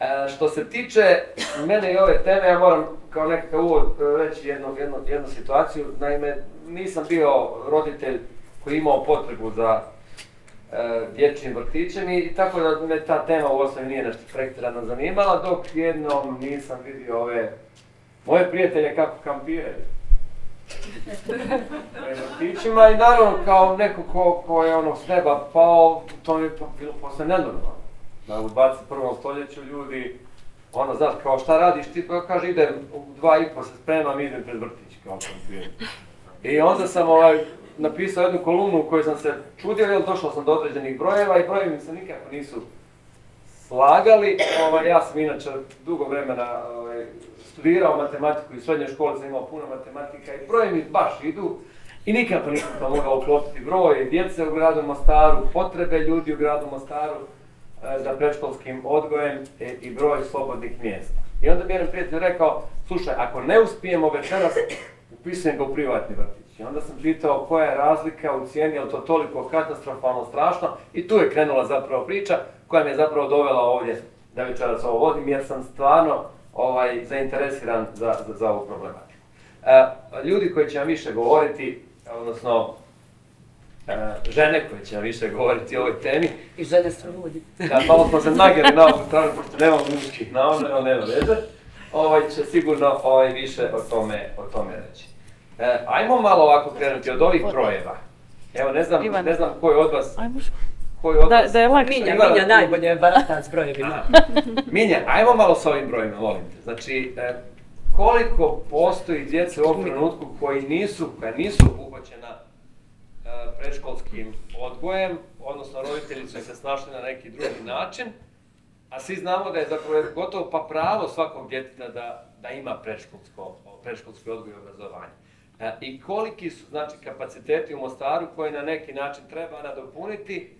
E, što se tiče mene i ove teme, ja moram kao nekakav uvod e, reći jednu, jednu, jednu situaciju. Naime, nisam bio roditelj koji je imao potrebu za e, dječjim vrtićem i tako da me ta tema u osnovi nije nešto pretjerano zanimala, dok jednom nisam vidio ove moje prijatelje kako kampiraju. Vrtićima i naravno kao neko ko, ko je ono s neba pao, to mi je bilo posle nenormalno. Da u 21. stoljeću ljudi, ono, znaš, kao šta radiš ti, pa kaže idem u dva i po se spremam, idem pred vrtić, kao. I onda sam ovaj, napisao jednu kolumnu u kojoj sam se čudio, jer došao sam do određenih brojeva i brojevi mi se nikako nisu slagali. Ovaj, ja sam inače dugo vremena ovaj, studirao matematiku i u srednjoj školi sam imao puno matematika i brojevi mi baš idu. I nikako nisam to mogao uklopiti broj djece u gradu Mostaru, potrebe ljudi u gradu Mostaru za predškolskim odgojem e, i broj slobodnih mjesta. I onda mi jedan prijatelj rekao, slušaj, ako ne uspijemo večeras, upisujem ga u privatni vrtić. I onda sam pitao koja je razlika u cijeni, je li to toliko katastrofalno strašno i tu je krenula zapravo priča koja me je zapravo dovela ovdje da večeras ovo vodim jer sam stvarno ovaj, zainteresiran za, za, za ovu problematiku. E, ljudi koji će vam više govoriti, odnosno e, žene koje će više govoriti o ovoj temi, I žene strovodi. da, malo smo se nageli na ovu stranu, pošto nemamo muških naona, ali nema veze. Ovaj će sigurno ovaj, više o tome, o tome reći. E, ajmo malo ovako krenuti od ovih brojeva. Evo, ne znam, Ivan. ne znam koji od vas, Ajmo koji od da, vas... da je lakše. Minja, Ivana, Minja najbolje barata s brojevima. Minja, ajmo malo sa ovim brojima, molim te. Znači, e, koliko postoji djece u ovom trenutku koji nisu, koja nisu obuhvaćena e, predškolskim odgojem, odnosno roditelji su se snašli na neki drugi način, a svi znamo da je zapravo gotovo pa pravo svakog djeteta da, da ima predškolsko, predškolski odgoj i obrazovanje. E, I koliki su znači kapaciteti u Mostaru koje na neki način treba nadopuniti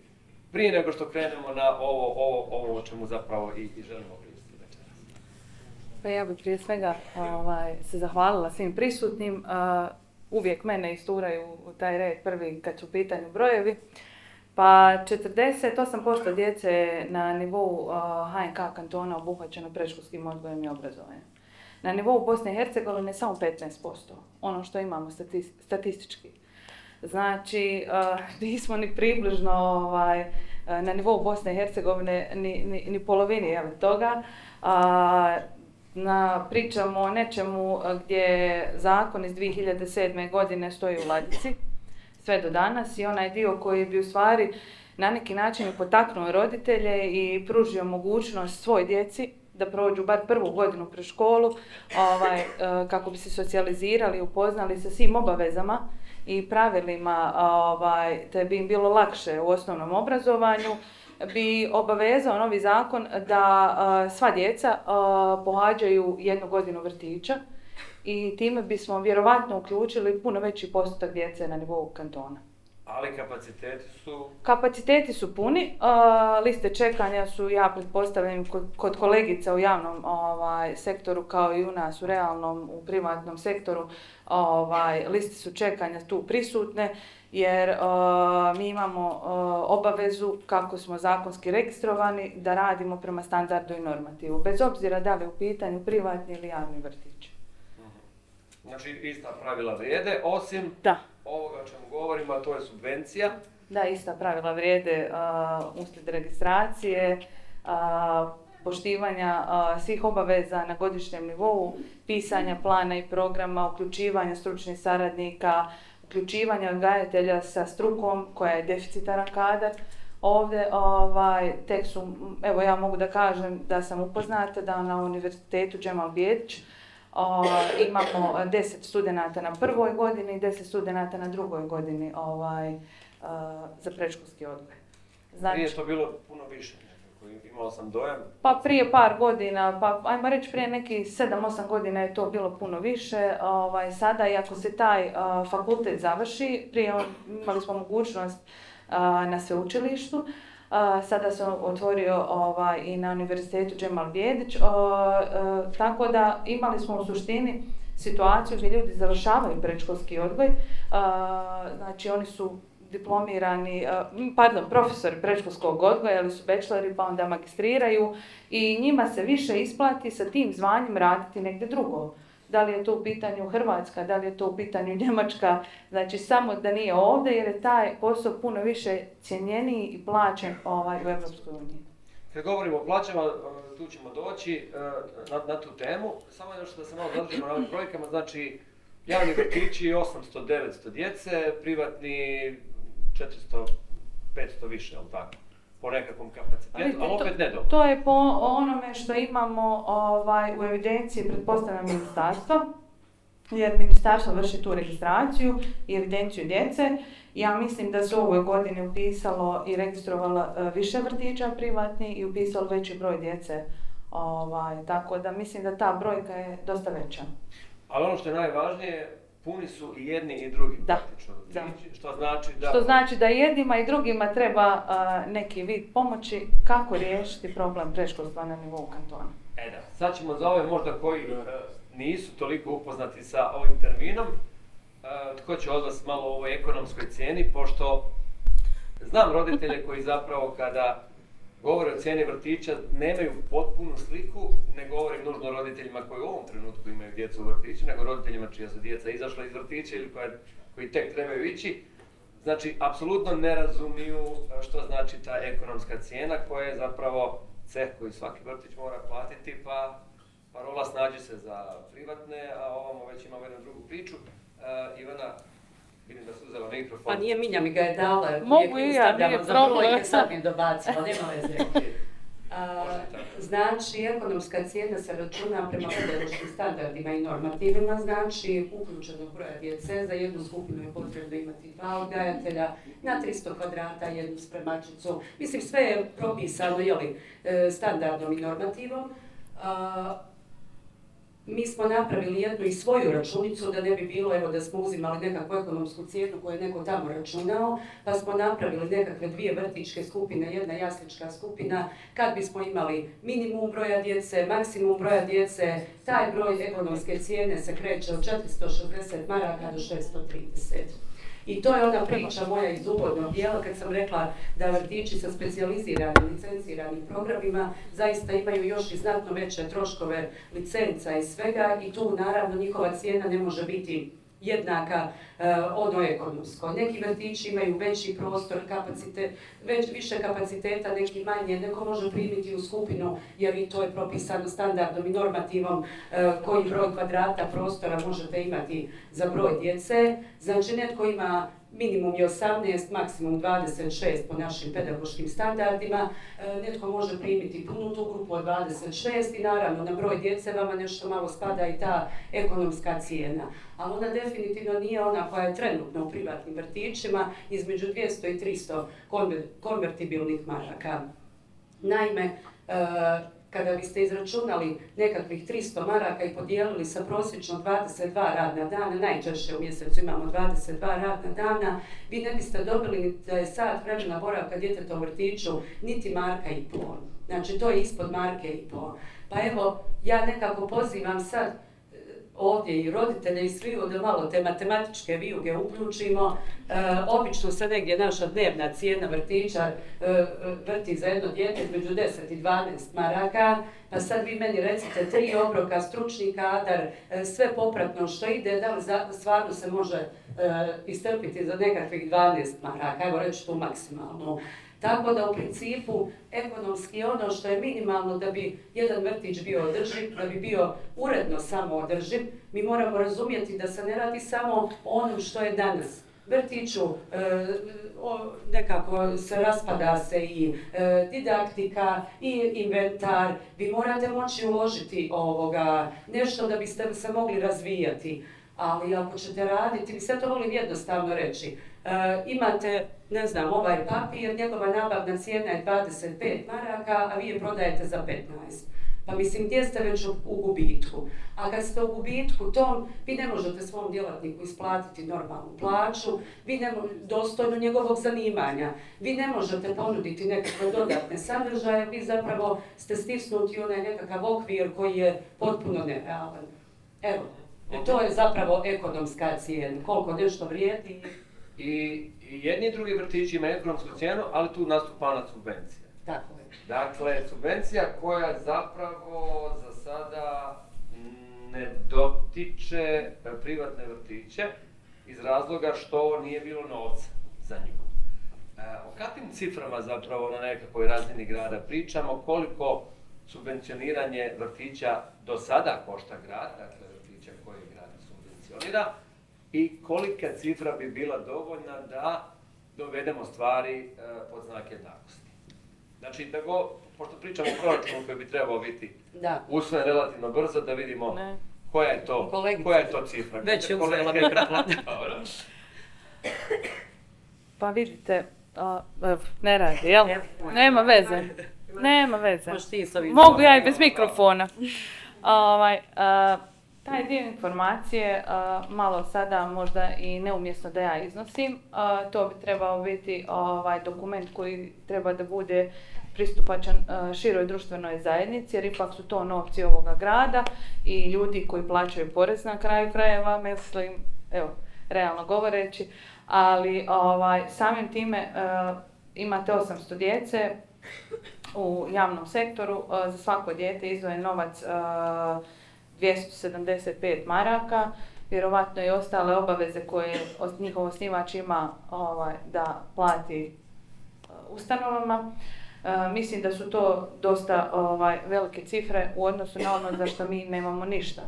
prije nego što krenemo na ovo, ovo, ovo o čemu zapravo i, i želimo pričati. Pa ja bih prije svega ovaj, se zahvalila svim prisutnim. Uvijek mene isturaju u taj red prvi kad su u pitanju brojevi. Pa 48% djece je na nivou HNK kantona obuhvaćeno predškolskim odgojem i obrazovanjem. Na nivou Bosne i Hercegovine samo 15%, ono što imamo statis- statistički. Znači, a, nismo ni približno ovaj, a, na nivou Bosne i Hercegovine ni, ni, ni polovini jel, toga. Na, pričamo o nečemu a, gdje zakon iz 2007. godine stoji u ladici sve do danas i onaj dio koji bi u stvari na neki način potaknuo roditelje i pružio mogućnost svoj djeci da prođu bar prvu godinu pre školu, ovaj, e, kako bi se socijalizirali upoznali sa svim obavezama i pravilima, ovaj, te bi im bilo lakše u osnovnom obrazovanju, bi obavezao novi zakon da sva djeca pohađaju jednu godinu vrtića i time bismo vjerovatno uključili puno veći postotak djece na nivou kantona. Ali kapaciteti su... Kapaciteti su puni, liste čekanja su, ja pretpostavljam, kod, kod kolegica u javnom ovaj, sektoru kao i u nas u realnom, u privatnom sektoru, ovaj, liste su čekanja tu prisutne, jer a, mi imamo a, obavezu, kako smo zakonski registrovani, da radimo prema standardu i normativu, bez obzira da li u pitanju privatni ili javni vrtić. Znači, ista pravila vrijede, osim Da. ovoga o čemu govorimo, a to je subvencija. Da, ista pravila vrijede a, uslijed registracije, a, poštivanja svih obaveza na godišnjem nivou, pisanja plana i programa, uključivanja stručnih saradnika, uključivanja odgajatelja sa strukom koja je deficitaran kadar. Ovdje ovaj, tek su, evo ja mogu da kažem da sam upoznata da na univerzitetu Džemal Bijedić o, imamo 10 studenata na prvoj godini i 10 studenata na drugoj godini ovaj, a, za predškolski odgoj. Znači, to bilo puno više imao sam dojam. pa prije par godina, pa ajmo reći prije nekih 7-8 godina je to bilo puno više. Ovaj, sada, i ako se taj a, fakultet završi, prije imali smo mogućnost a, na sveučilištu, a, sada se otvorio ovaj, i na univerzitetu Džemal Bijedić, o, a, tako da imali smo u suštini situaciju gdje ljudi završavaju predškolski odgoj, znači oni su diplomirani, e, pardon, profesori predškolskog odgoja ili su bachelori pa onda magistriraju i njima se više isplati sa tim zvanjem raditi negdje drugo. Da li je to u pitanju Hrvatska, da li je to u pitanju Njemačka, znači samo da nije ovdje jer je taj posao puno više cijenjeniji i plaćen ovaj, u Europskoj uniji. Kad govorimo o plaćama, e, tu ćemo doći e, na, na tu temu. Samo još da se malo zadržimo na ovim brojkama, znači javni vrtići 800-900 djece, privatni 400-500 više, jel tako? Po nekakvom kapacitetu, ali opet ne dobro. To je po onome što imamo ovaj, u evidenciji, pretpostavljam ministarstva, jer ministarstvo vrši tu registraciju i evidenciju djece. Ja mislim da se u ovoj godini upisalo i registrovalo e, više vrtića privatni i upisalo veći broj djece. Ovaj, tako da mislim da ta brojka je dosta veća. Ali ono što je najvažnije, puni su i jedni i drugi Da, praktično da. što znači da... Što znači da jednima i drugima treba a, neki vid pomoći kako riješiti problem predškolstva na nivou kantona. E da, sad ćemo za ove možda koji e, nisu toliko upoznati sa ovim terminom, e, tko će od vas malo o ovoj ekonomskoj cijeni, pošto znam roditelje koji zapravo kada govore o cijeni vrtića nemaju potpunu sliku, ne govorim nužno roditeljima koji u ovom trenutku imaju djecu u vrtiću, nego roditeljima čija su djeca izašla iz vrtića ili koja, koji tek trebaju ići. Znači, apsolutno ne razumiju što znači ta ekonomska cijena koja je zapravo ceh koji svaki vrtić mora platiti, pa parola snađi se za privatne, a ovamo već imamo jednu drugu priču. E, Ivana, vidim da su uzela mikrofon. Pa nije Minja mi ga je dala. Mogu i ja, nije problem. sad mi dobacila, nema veze. A, znači, ekonomska cijena se računa prema pedagoškim standardima i normativima, znači uključenog broja djece, za jednu skupinu je potrebno imati dva odgajatelja, na 300 kvadrata jednu spremačicu. Mislim, sve je propisano, jeli, e, standardom i normativom. A, mi smo napravili jednu i svoju računicu da ne bi bilo evo da smo uzimali nekakvu ekonomsku cijenu koju je neko tamo računao, pa smo napravili nekakve dvije vrtićke skupine, jedna jaslička skupina, kad bismo imali minimum broja djece, maksimum broja djece, taj broj ekonomske cijene se kreće od 460 maraka do 630. I to je ona priča moja iz uvodnog dijela kad sam rekla da vrtići sa specijaliziranim, licenciranim programima zaista imaju još i znatno veće troškove licenca i svega i tu naravno njihova cijena ne može biti jednaka e, ono ekonomsko. Neki vrtići imaju veći prostor, kapacitet, već, više kapaciteta, neki manje, neko može primiti u skupinu jer i to je propisano standardom i normativom e, koji broj kvadrata prostora možete imati za broj djece. Znači netko ima minimum je 18, maksimum 26 po našim pedagoškim standardima. E, netko može primiti punu tu grupu od 26 i naravno na broj djece vama nešto malo spada i ta ekonomska cijena. Ali ona definitivno nije ona koja je trenutno u privatnim vrtićima između 200 i 300 konver- konvertibilnih maraka. Naime, e, kada biste izračunali nekakvih 300 maraka i podijelili sa prosječno 22 radna dana, najčešće u mjesecu imamo 22 radna dana, vi ne biste dobili ni da je sat vremena boravka djeteta u vrtiću niti marka i pol. Znači to je ispod marke i pol. Pa evo, ja nekako pozivam sad ovdje i roditelje i svi da malo te matematičke vijuge uključimo. E, obično se negdje naša dnevna cijena vrtića e, e, vrti za jedno dijete između 10 i 12 maraka. Pa sad vi meni recite tri obroka, stručni kadar, e, sve popratno što ide, da li stvarno se može e, istrpiti za nekakvih 12 maraka, evo reći tu maksimalno. Tako da u principu ekonomski ono što je minimalno da bi jedan vrtić bio održiv, da bi bio uredno samo održiv, mi moramo razumjeti da se ne radi samo o onom što je danas. Vrtiću e, nekako se raspada se i e, didaktika i inventar. Vi morate moći uložiti ovoga nešto da biste se mogli razvijati. Ali ako ćete raditi, mi sve to volim jednostavno reći, E, imate, ne znam, ovaj papir, njegova nabavna cijena je 25 maraka, a vi je prodajete za 15. Pa mislim, gdje ste već u, gubitku? A kad ste u gubitku tom, vi ne možete svom djelatniku isplatiti normalnu plaću, vi ne mo- dostojno njegovog zanimanja, vi ne možete ponuditi nekakve dodatne sadržaje, vi zapravo ste stisnuti onaj nekakav okvir koji je potpuno nerealan. Evo, to je zapravo ekonomska cijena, koliko nešto vrijedi I, i jedni i drugi vrtići imaju ekonomsku cijenu, ali tu nastupa subvencija. Tako je. Dakle, subvencija koja zapravo za sada ne dotiče privatne vrtiće iz razloga što nije bilo novca za nju. E, o kakvim ciframa zapravo na nekakvoj razini grada pričamo, koliko subvencioniranje vrtića do sada košta grad, dakle vrtića koje grad subvencionira, i kolika cifra bi bila dovoljna da dovedemo stvari e, pod znak jednakosti. Znači, da go, pošto pričamo o proračunu koji bi trebao biti Da. usvojen relativno brzo, da vidimo Ne. koja je to, Kolegica. koja je to cifra. Već je uzela mikrofon. Dobro. Pa vidite, a, ne radi, jel? Nema veze. Nema veze. Mogu ja i bez mikrofona. Ovaj, a, taj dio informacije a, malo sada možda i neumjesno da ja iznosim. A, to bi trebao biti ovaj dokument koji treba da bude pristupačan a, široj društvenoj zajednici jer ipak su to novci ovoga grada i ljudi koji plaćaju porez na kraju krajeva, mislim, evo, realno govoreći, ali ovaj, samim time imate 800 djece, u javnom sektoru za svako dijete izdvojen novac 275 maraka, vjerovatno i ostale obaveze koje njihov osnivač ima ovaj, da plati uh, ustanovama. Uh, mislim da su to dosta ovaj, velike cifre u odnosu na ono za što mi nemamo ništa.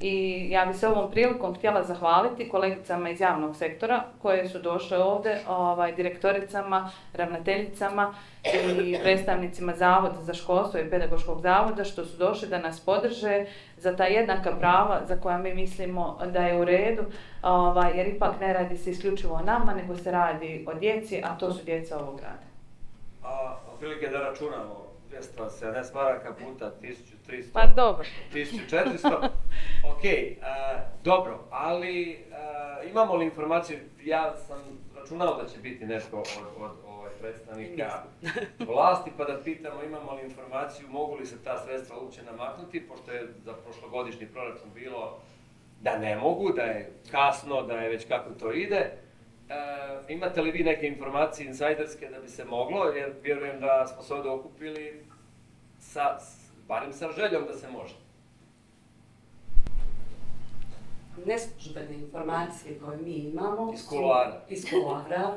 I ja bi se ovom prilikom htjela zahvaliti kolegicama iz javnog sektora koje su došle ovdje, ovaj, direktoricama, ravnateljicama i predstavnicima Zavoda za školstvo i pedagoškog zavoda što su došli da nas podrže za ta jednaka prava za koja mi mislimo da je u redu, ovaj, jer ipak ne radi se isključivo o nama, nego se radi o djeci, a to su djeca ovog grada. A otprilike da računamo 270 maraka puta 1300, Pa dobro. 1400. ok, a, dobro, ali a, imamo li informaciju, ja sam računao da će biti nešto od, od ovaj, predstavnika vlasti, pa da pitamo imamo li informaciju, mogu li se ta sredstva uopće namaknuti, pošto je za prošlogodišnji proračun bilo da ne mogu, da je kasno, da je već kako to ide. E, imate li vi neke informacije insajderske da bi se moglo, jer vjerujem da smo se ovdje okupili sa, barem sa željom da se može. Neslužbene informacije koje mi imamo Iz su- kuloara. iz kuloara,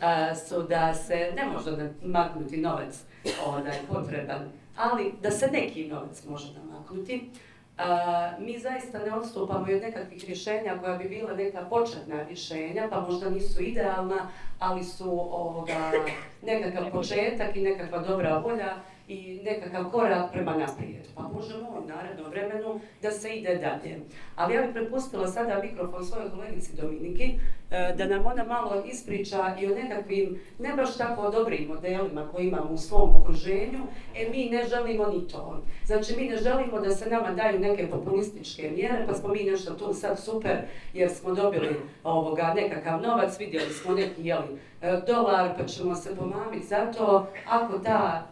a, su da se ne može namaknuti novac onaj potreban, ali da se neki novac može namaknuti. A, mi zaista ne odstupamo od nekakvih rješenja koja bi bila neka početna rješenja, pa možda nisu idealna, ali su ovoga, nekakav početak i nekakva dobra volja i nekakav korak prema naprijed. Pa možemo u narednom vremenu da se ide dalje. Ali ja bih prepustila sada mikrofon svojoj kolegici Dominiki, e, da nam ona malo ispriča i o nekakvim ne baš tako dobrim modelima koje imamo u svom okruženju, e mi ne želimo ni to. Znači mi ne želimo da se nama daju neke populističke mjere, pa smo mi nešto tu sad super jer smo dobili ovoga nekakav novac, vidjeli smo neki jeli, e, dolar pa ćemo se pomamiti zato ako ta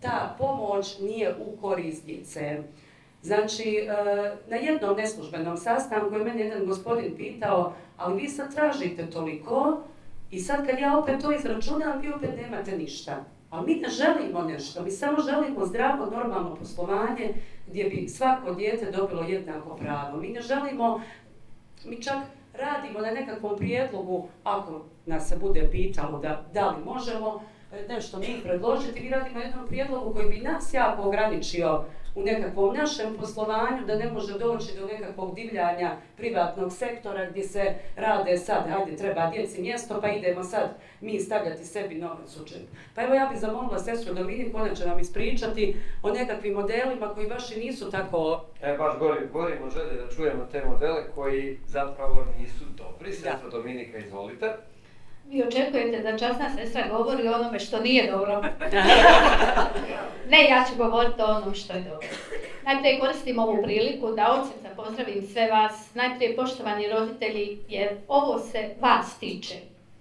ta pomoć nije u korist. Znači, e, na jednom neslužbenom sastanku je meni jedan gospodin pitao, ali vi sad tražite toliko i sad kad ja opet to izračunam, vi opet nemate ništa. Ali mi ne želimo nešto, mi samo želimo zdravo, normalno poslovanje gdje bi svako dijete dobilo jednako pravo. Mi ne želimo, mi čak radimo na nekakvom prijedlogu, ako nas se bude pitalo da, da li možemo, nešto mi predložiti, mi radimo jednom prijedlogu koji bi nas jako ograničio u nekakvom našem poslovanju, da ne može doći do nekakvog divljanja privatnog sektora gdje se rade sad, hajde treba djeci mjesto, pa idemo sad mi stavljati sebi novac u džep. Pa evo ja bih zamolila sestru Dominiku, ona će nam ispričati o nekakvim modelima koji baš i nisu tako E, baš gori, gorimo želje da čujemo te modele koji zapravo nisu dobri. Sestra Dominika, izvolite. Vi očekujete da časna sestra govori o onome što nije dobro. Ne, ja ću govoriti o onom što je dobro. Najprije koristim ovu priliku da od srca pozdravim sve vas, najprije poštovani roditelji, jer ovo se vas tiče.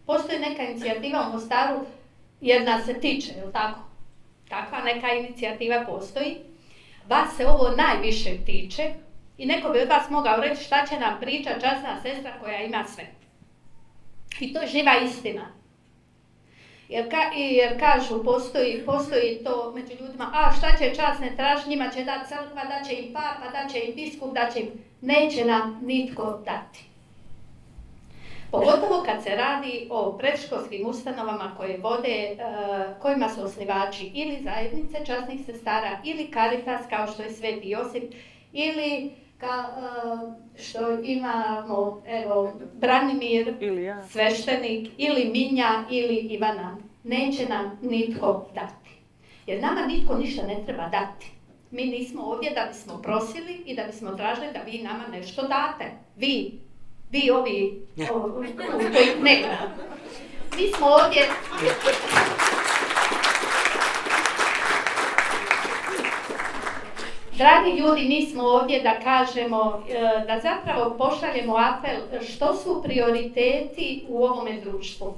Postoji neka inicijativa u Mostaru jer nas se tiče, je tako? Takva neka inicijativa postoji. Vas se ovo najviše tiče i neko bi od vas mogao reći šta će nam priča časna sestra koja ima sve. I to je živa istina. Jer, ka, jer kažu, postoji, postoji to među ljudima, a šta će časne traži, njima će dati crkva, da će im papa, da će im biskup, da će im... Neće nam nitko dati. Pogotovo kad se radi o predškolskim ustanovama koje vode, e, kojima su osnivači ili zajednice časnih sestara ili Caritas kao što je Sveti Josip ili ka, e, što imamo evo, Branimir, Ili ja. sveštenik ili Minja ili Ivana. Neće nam nitko dati. Jer nama nitko ništa ne treba dati. Mi nismo ovdje da bismo prosili i da bismo tražili da vi nama nešto date. Vi, vi ovi, o- koji ne. Mi smo ovdje... Dragi ljudi, mi smo ovdje da kažemo, e, da zapravo pošaljemo apel što su prioriteti u ovome društvu.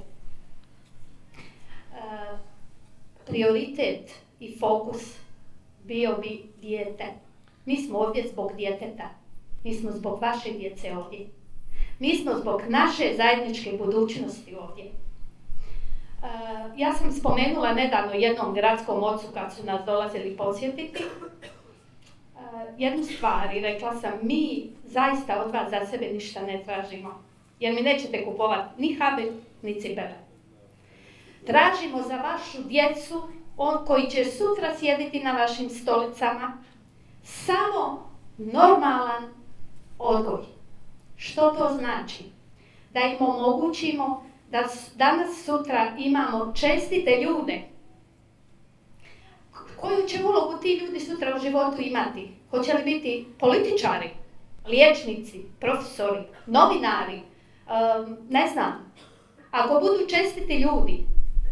E, Prioritet i fokus bio bi dijete. Mi smo ovdje zbog djeteta. Mi smo zbog vaše djece ovdje. Mi smo zbog naše zajedničke budućnosti ovdje. E, Ja sam spomenula nedavno jednom gradskom ocu kad su nas dolazili posjetiti, jednu stvar i rekla sam, mi zaista od vas za sebe ništa ne tražimo, jer mi nećete kupovati ni habe, ni cipele. Tražimo za vašu djecu, on koji će sutra sjediti na vašim stolicama, samo normalan odgoj. Što to znači? Da im omogućimo da danas sutra imamo čestite ljude. Koju će ulogu ti ljudi sutra u životu imati? Hoće li biti političari, liječnici, profesori, novinari, em, ne znam. Ako budu čestiti ljudi,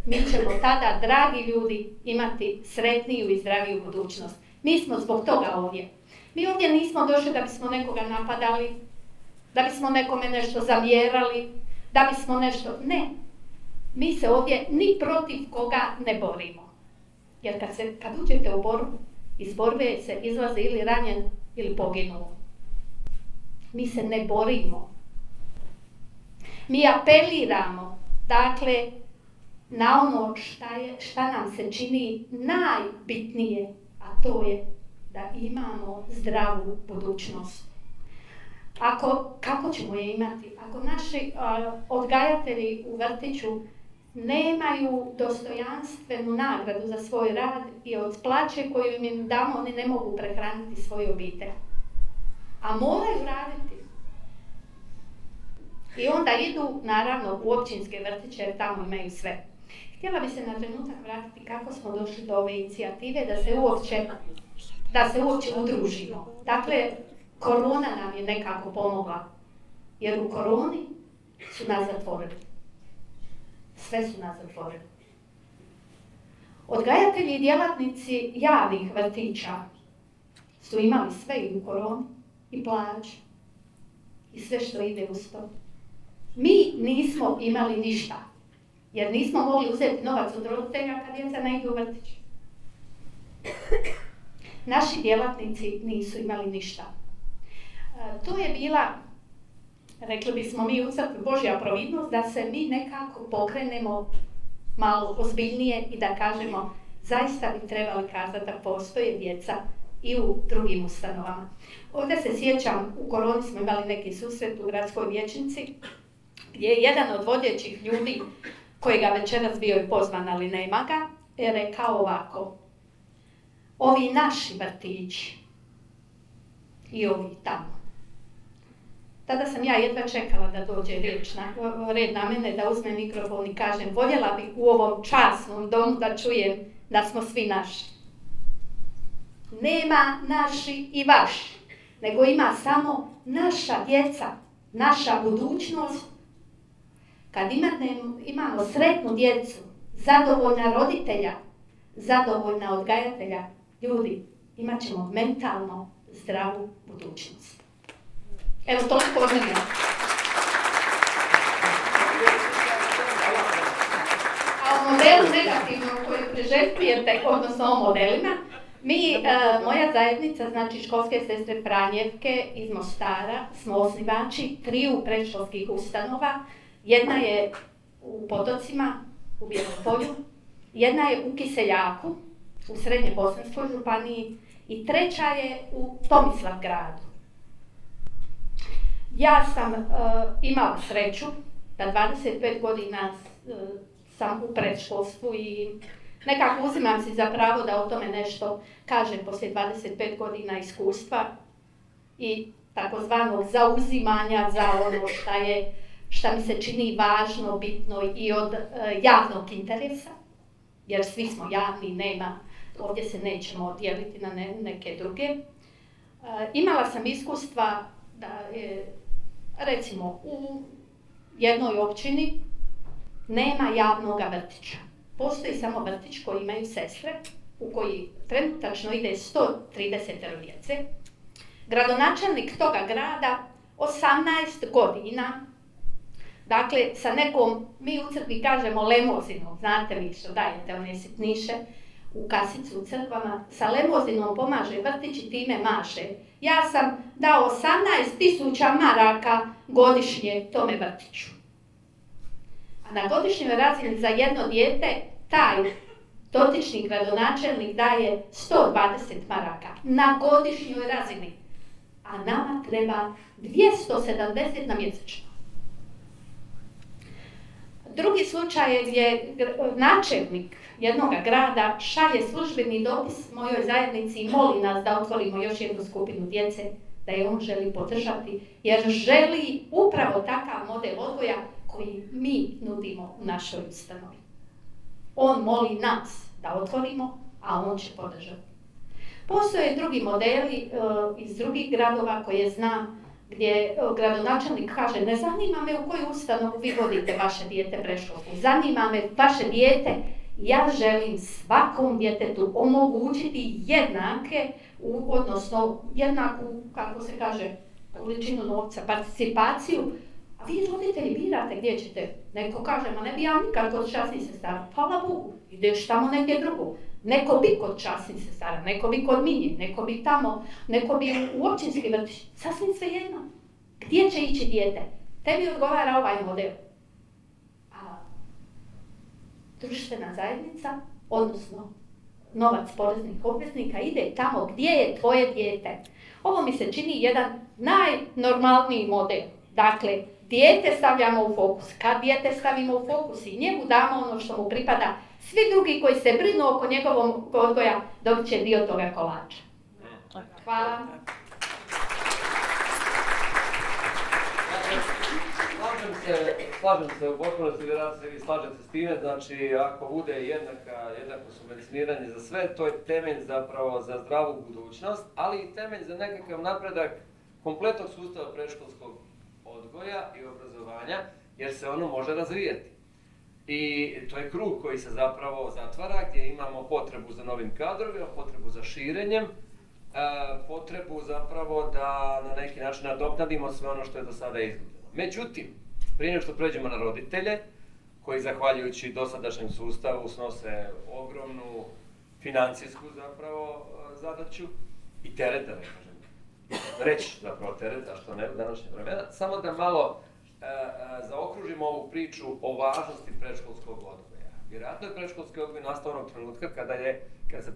mi ćemo tada, dragi ljudi, imati sretniju i zdraviju budućnost. Mi smo zbog toga ovdje. Mi ovdje nismo došli da bismo nekoga napadali, da bismo nekome nešto zamjerali, da bismo nešto... Ne. Mi se ovdje ni protiv koga ne borimo. Jer kad, se, kad uđete u borbu, iz borbe se izlaze ili ranjen ili poginuo. Mi se ne borimo. Mi apeliramo, dakle, na ono šta, je, šta nam se čini najbitnije, a to je da imamo zdravu budućnost. Ako, kako ćemo je imati? Ako naši odgajatelji u vrtiću nemaju dostojanstvenu nagradu za svoj rad i od plaće koju im damo oni ne mogu prehraniti svoju obitelj. A moraju raditi. I onda idu, naravno, u općinske vrtiće jer tamo imaju sve. Htjela bi se na trenutak vratiti kako smo došli do ove inicijative da se uopće, da se uopće udružimo. Dakle, korona nam je nekako pomogla. Jer u koroni su nas zatvorili. Sve su nas zatvorili. Odgajatelji i djelatnici javnih vrtića su imali sve i u koroni, i plaću, i sve što ide uz to. Mi nismo imali ništa, jer nismo mogli uzeti novac od roditelja kad djeca ne idu u vrtić. Naši djelatnici nisu imali ništa. E, To je bila, rekli bismo mi u crkvi, Božja providnost da se mi nekako pokrenemo malo ozbiljnije i da kažemo zaista bi trebali kazati da postoje djeca i u drugim ustanovama. Ovdje se sjećam, u koroni smo imali neki susret u gradskoj vijećnici gdje je jedan od vodećih ljudi kojega večeras bio je pozvan, ali nema ga, je rekao ovako, ovi naši vrtići i ovi tamo. Tada sam ja jedva čekala da dođe riječ na, red na mene, da uzmem mikrofon i kažem, voljela bih u ovom časnom domu da čujem da smo svi naši. Nema naši i vaši, nego ima samo naša djeca, naša budućnost. Kad imate, imamo sretnu djecu, zadovoljna roditelja, zadovoljna odgajatelja, ljudi, imat ćemo mentalno zdravu budućnost. Evo toliko od mene. A o modelu negativnom koji priželjkujete, odnosno o modelima, mi, e, moja zajednica, znači školske sestre Franjevke iz Mostara, smo osnivači triju predškolskih ustanova, Jedna je u Potocima, u Bijelom polju, jedna je u Kiseljaku, u Srednje Bosanskoj županiji i treća je u Tomislav gradu. Ja sam e, imala sreću da 25 godina e, sam u predškolstvu i nekako uzimam si za pravo da o tome nešto kažem poslije 25 godina iskustva i takozvanog zauzimanja za ono šta je šta mi se čini važno, bitno i od e, javnog interesa, jer svi smo javni, nema, ovdje se nećemo dijeliti na neke druge. Imala sam iskustva da je, recimo, u jednoj općini nema javnog vrtića. Postoji samo vrtić koji imaju sestre, u koji trenutačno ide 130 djece. Gradonačelnik toga grada 18 godina Dakle, sa nekom, mi u crkvi kažemo lemozinom, znate vi što dajete one sitniše u kasicu u crkvama, sa lemozinom pomaže vrtić i time maše. Ja sam dao 18 tisuća maraka godišnje tome vrtiću. A na godišnjoj razini za jedno dijete taj dotični gradonačelnik daje 120 maraka na godišnjoj razini. A nama treba 270 na mjesečno. Drugi slučaj je gdje načelnik jednog grada šalje službeni dopis mojoj zajednici i moli nas da otvorimo još jednu skupinu djece, da je on želi podržati, jer želi upravo takav model odgoja koji mi nudimo u našoj ustanovi. On moli nas da otvorimo, a on će podržati. Postoje drugi modeli e, iz drugih gradova koje znam gdje gradonačelnik kaže ne zanima me u koju ustanovu vi vodite vaše dijete preškolsku, zanima me vaše dijete, ja želim svakom djetetu omogućiti jednake, odnosno jednaku, kako se kaže, količinu novca, participaciju, a vi roditelji birate gdje ćete. Neko kaže, ma ne bi ja nikad kod časnih sestara. Hvala Bogu, ideš tamo negdje drugo. Neko bi kod časnih sestara, neko bi kod minje, neko bi tamo, neko bi u općinski vrtić. Sasvim sve jedno. Gdje će ići dijete? Tebi odgovara ovaj model. A društvena zajednica, odnosno novac poreznih obveznika ide tamo gdje je tvoje dijete. Ovo mi se čini jedan najnormalniji model. Dakle, dijete stavljamo u fokus. Kad dijete stavimo u fokus i njemu damo ono što mu pripada, svi drugi koji se brinu oko njegovog odgoja dobit će dio toga kolača. Hvala. Slažem se, u potpunosti, vjerojatno se vi slažete s time, znači ako bude jednaka, jednako subvencioniranje za sve, to je temelj zapravo za zdravu budućnost, ali i temelj za nekakav napredak kompletnog sustava predškolskog odgoja i obrazovanja, jer se ono može razvijati. I to je krug koji se zapravo zatvara, gdje imamo potrebu za novim kadrovima, potrebu za širenjem, e, potrebu zapravo da na neki način nadoknadimo sve ono što je do sada izgubljeno. Međutim, prije nego što pređemo na roditelje, koji zahvaljujući dosadašnjem sustavu snose ogromnu financijsku zapravo e, zadaću i teret, da ne kažem, reći zapravo teret, a što ne u današnje vremena, samo da malo zaokružimo ovu priču o važnosti predškolskog odgoja. Vjerojatno je predškolski odgoj nastao onog trenutka kada je, kada se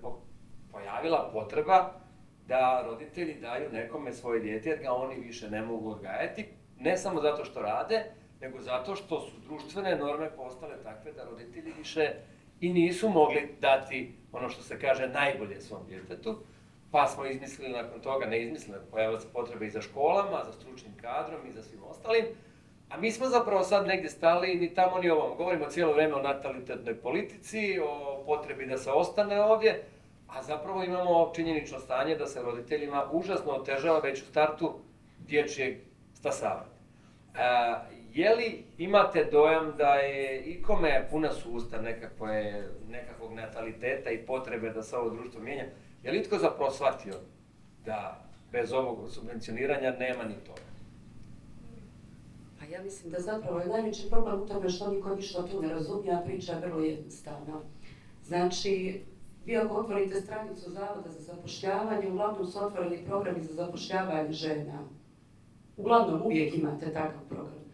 pojavila potreba da roditelji daju nekome svoje dijete jer ga oni više ne mogu odgajati, ne samo zato što rade, nego zato što su društvene norme postale takve da roditelji više i nisu mogli dati ono što se kaže najbolje svom djetetu, pa smo izmislili nakon toga, ne izmislili, pojavila se potreba i za školama, za stručnim kadrom i za svim ostalim, a mi smo zapravo sad negdje stali ni tamo ni ovom. Govorimo cijelo vrijeme o natalitetnoj politici, o potrebi da se ostane ovdje, a zapravo imamo činjenično stanje da se roditeljima užasno otežava već u startu dječjeg stasavanja. E, je li imate dojam da je ikome puna susta nekakve, nekakvog nataliteta i potrebe da se ovo društvo mijenja? Je li itko zapravo shvatio da bez ovog subvencioniranja nema ni toga? Ja mislim da zapravo je najveći problem u tome što niko ništa tu ne razumije, a priča je vrlo jednostavna. Znači, vi ako otvorite stranicu Zavoda za zapošljavanje, uglavnom su otvoreni programi za zapošljavanje žena. Uglavnom uvijek imate takav program.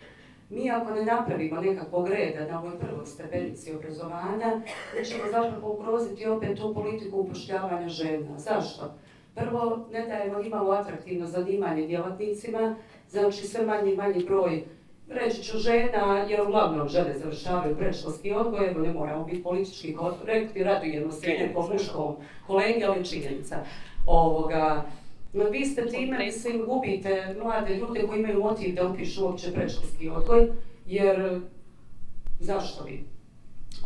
Mi ako ne napravimo nekakvog reda na ovoj prvoj stepenici obrazovanja, mi ćemo zapravo ugroziti opet tu politiku upošljavanja žena. Zašto? Prvo, ne dajemo imalo atraktivno zanimanje djelatnicima, znači sve manji i manji broj reći ću žena, jer uglavnom žene završavaju predškolski odgoj, evo ne moramo biti politički korekti, radujemo se nekom muškom kolegi, ali činjenica. Ovoga, no, vi ste time, mislim, gubite mlade ljude koji imaju motiv da upišu uopće predškolski odgoj, jer zašto bi?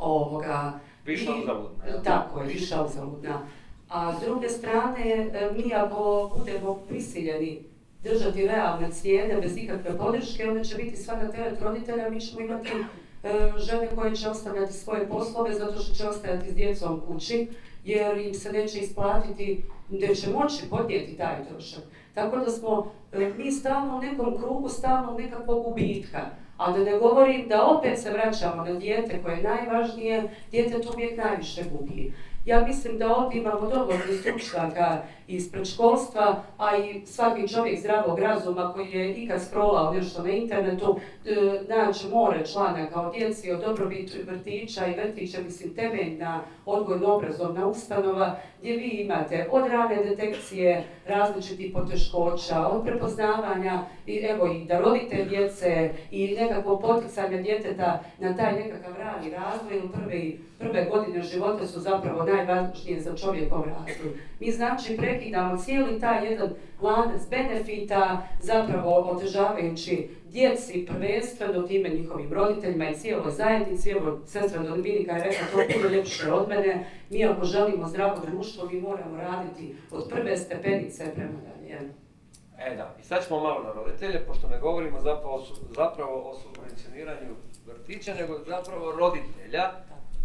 Ovoga, Više mi- uzaludna? Tako je, više uzaludna. A s druge strane, e, mi ako budemo prisiljeni držati realne cijene bez ikakve podrške, onda će biti sva na teret roditelja, mi ćemo imati e, žene koje će ostavljati svoje poslove zato što će ostajati s djecom kući, jer im se neće isplatiti, neće moći podnijeti taj trošak. Tako da smo e, mi stalno u nekom krugu, stalno nekakvog gubitka. A da ne govorim da opet se vraćamo na dijete koje je najvažnije, dijete to uvijek najviše gubi. Ja mislim da ovdje imamo dovoljno stručnjaka iz predškolstva, a i svaki čovjek zdravog razuma koji je ikad scrollao nešto na internetu, naći more članaka o djeci, o dobrobiti vrtića i vrtića, mislim, temeljna odgojno-obrazovna ustanova, gdje vi imate od rane detekcije različitih poteškoća, od prepoznavanja i evo i darovite djece i nekakvog poticanja djeteta na taj nekakav rani razvoj, prve, prve godine života su zapravo najvažnije za čovjekov razvoj. Mi znači prekidamo cijeli taj jedan lanac benefita, zapravo otežavajući djeci prvenstveno time njihovim roditeljima i cijeloj zajednici. Evo, sestra Dominika je rekla to puno ljepše od mene. Mi ako želimo zdravo društvo, mi moramo raditi od prve stepenice prema dalje. E da, i sad ćemo malo na roditelje, pošto ne govorimo zapravo, zapravo o subvencioniranju vrtića, nego zapravo roditelja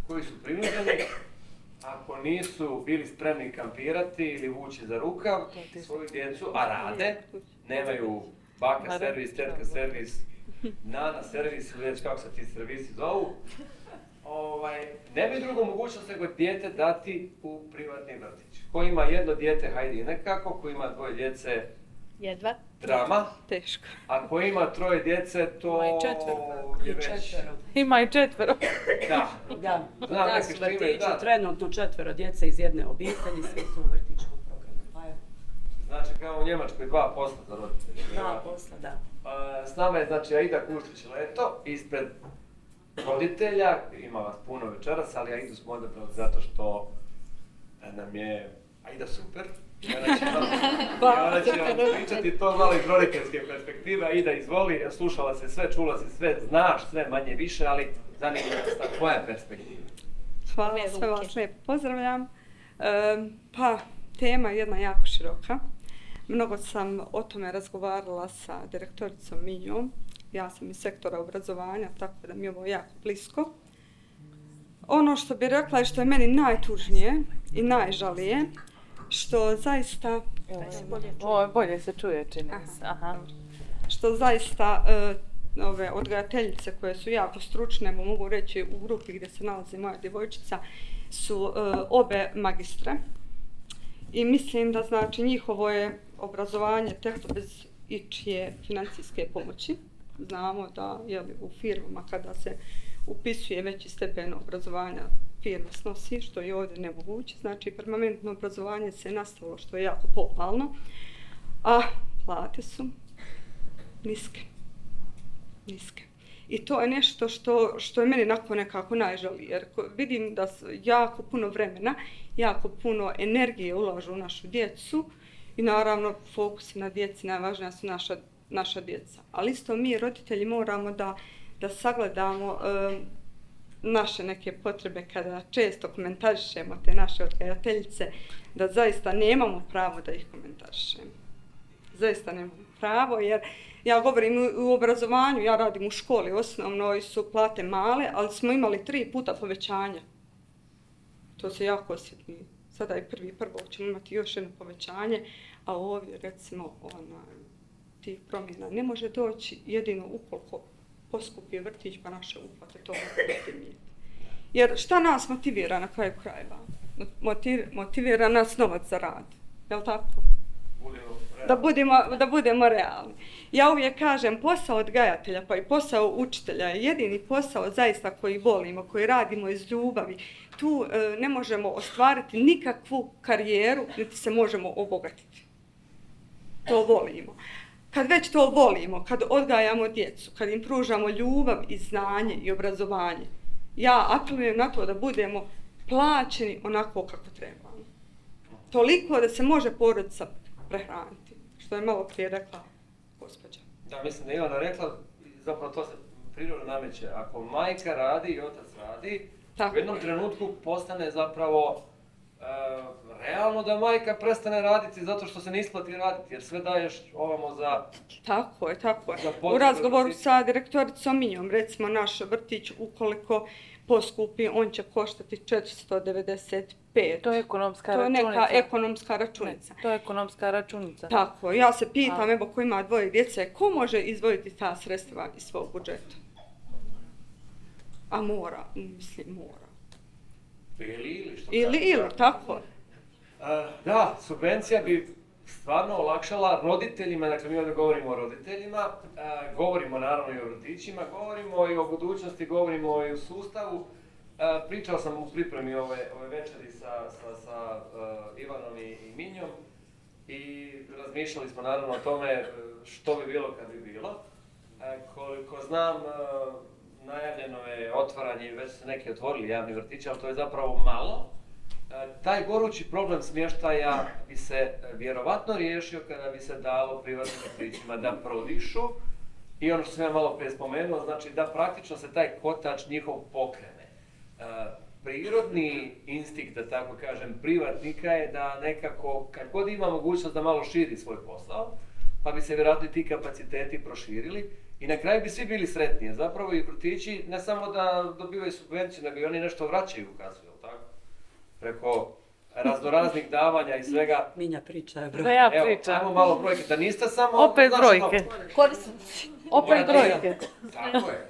koji su prinuđeni, ako nisu bili spremni kampirati ili vući za rukav svoju djecu, a rade, nemaju baka servis, tetka servis, nana servis, ili već kako se ti servisi zovu, ovaj, nemaju drugu mogućnost nego dijete dati u privatni vrtić. Ko ima jedno dijete, hajde i nekako, ko ima dvoje djece, Jedva. drama, Teško. a ko ima troje djece, to Ima i četvero. je I već... četvero. Ima i četvero. Da, Da, Znam vrtiću da. trenutno četvero djece iz jedne obitelji, svi su u vrtićkom programu. Pa znači kao u Njemačkoj dva posla za roditelje. dva posla, da. A, S nama je znači Aida Kuštić Leto ispred roditelja, ima vas puno večeras, ali Aidu smo odabrali zato što nam je Aida super. I ona će vam, i ona će vam pričati to malo iz roditeljske perspektive. Aida, izvoli, slušala se sve, čula se sve, znaš sve manje više, ali zanima ta tvoja perspektiva. Hvala, sve vas lijepo pozdravljam. Em, pa, tema je jedna jako široka. Mnogo sam o tome razgovarala sa direktoricom Minjom. Ja sam iz sektora obrazovanja, tako da mi je ovo jako blisko. Ono što bi rekla i što je meni najtužnije i najžalije, što zaista Ovo bolje se čuje, čini se. Aha. što zaista e, ove odgajateljice koje su jako stručne, mo- mogu reći u grupi gdje se nalazi moja djevojčica, su e, obe magistre. I mislim da znači njihovo je obrazovanje tek bez ičije financijske pomoći. Znamo da je u firmama kada se upisuje veći stepen obrazovanja firma snosi, što je ovdje nemoguće. Znači, permanentno obrazovanje se nastavilo, što je jako pohvalno. A plate su niske. Niske. I to je nešto što, što je meni nakon nekako najžalije, jer vidim da jako puno vremena, jako puno energije ulažu u našu djecu i naravno fokus na djeci, najvažnija su naša, naša djeca. Ali isto mi roditelji moramo da, da sagledamo naše neke potrebe kada često komentarišemo te naše odgajateljice, da zaista nemamo pravo da ih komentarišemo zaista nemam pravo, jer ja govorim u, obrazovanju, ja radim u školi osnovnoj, su plate male, ali smo imali tri puta povećanja. To se jako osjeti. Sada je prvi prvo, ćemo imati još jedno povećanje, a ovdje recimo ona, tih promjena ne može doći jedino ukoliko poskupi vrtić pa naše uplate to biti Jer šta nas motivira na kraju krajeva? Motiv, motivira nas novac za rad. Jel tako? Budemo realni. da budemo, da budemo realni. Ja uvijek kažem, posao odgajatelja pa i posao učitelja je jedini posao zaista koji volimo, koji radimo iz ljubavi. Tu e, ne možemo ostvariti nikakvu karijeru, niti se možemo obogatiti. To volimo. Kad već to volimo, kad odgajamo djecu, kad im pružamo ljubav i znanje i obrazovanje, ja apelujem na to da budemo plaćeni onako kako trebamo. Toliko da se može porodica prehraniti, što je malo prije rekla gospođa. Da, mislim da je Ivana rekla, zapravo to se prirodno nameće. Ako majka radi i otac radi, Tako u jednom je. trenutku postane zapravo realno da majka prestane raditi zato što se ne isplati raditi, jer sve daješ ovamo za... Tako je, tako je. U razgovoru sa direktoricom Minjom, recimo naš vrtić ukoliko poskupi, on će koštati 495. To je ekonomska To je računica. neka ekonomska računica. Ne, to je ekonomska računica. Tako, ja se pitam, A. evo ko ima dvoje djece, ko može izdvojiti ta sredstva iz svog budžeta? A mora, mislim mora. Ili, ili što Ili, ili, tako. Da, subvencija bi stvarno olakšala roditeljima, dakle mi ovdje govorimo o roditeljima, govorimo naravno i o vrtićima, govorimo i o budućnosti, govorimo i o sustavu. Pričao sam u pripremi ove, ove večeri sa, sa, sa Ivanom i, Minjom i razmišljali smo naravno o tome e, što bi bilo kad bi bilo. Koliko znam, e, najavljeno je otvaranje, već su neki otvorili javni vrtići, ali to je zapravo malo. E, Taj gorući problem smještaja bi se e, vjerovatno riješio kada bi se dalo privatnim vrtićima da prodišu i ono što sam ja malo prije spomenuo, znači da praktično se taj kotač njihov pokrene. E, Prirodni instinkt, da tako kažem, privatnika je da nekako, kad god ima mogućnost da malo širi svoj posao, pa bi se vjerojatno i ti kapaciteti proširili i na kraju bi svi bili sretni. jer Zapravo i vrtići ne samo da dobivaju subvenciju, nego i oni nešto vraćaju u kasu? Preko raznoraznih davanja i svega. Minja priča je Da ja Evo, pričam. ajmo malo brojke, da niste samo... Opet znaš, brojke. Korisnici. Opet brojke. Tako je.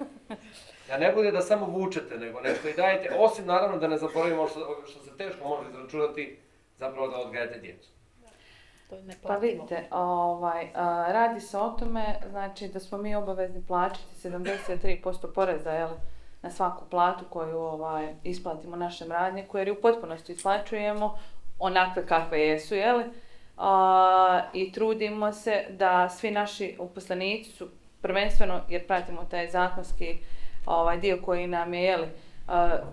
Da ne bude da samo vučete, nego nešto i dajete, osim naravno da ne zaboravimo što, što se teško može izračunati, zapravo da odgajate djecu. Pa vidite, ovaj, a, radi se o tome znači, da smo mi obavezni plaćati 73% poreza jel, na svaku platu koju ovaj, isplatimo našem radniku, jer ju u potpunosti isplaćujemo onakve kakve jesu, jel? A, I trudimo se da svi naši uposlenici su prvenstveno, jer pratimo taj zakonski ovaj, dio koji nam je, jeli,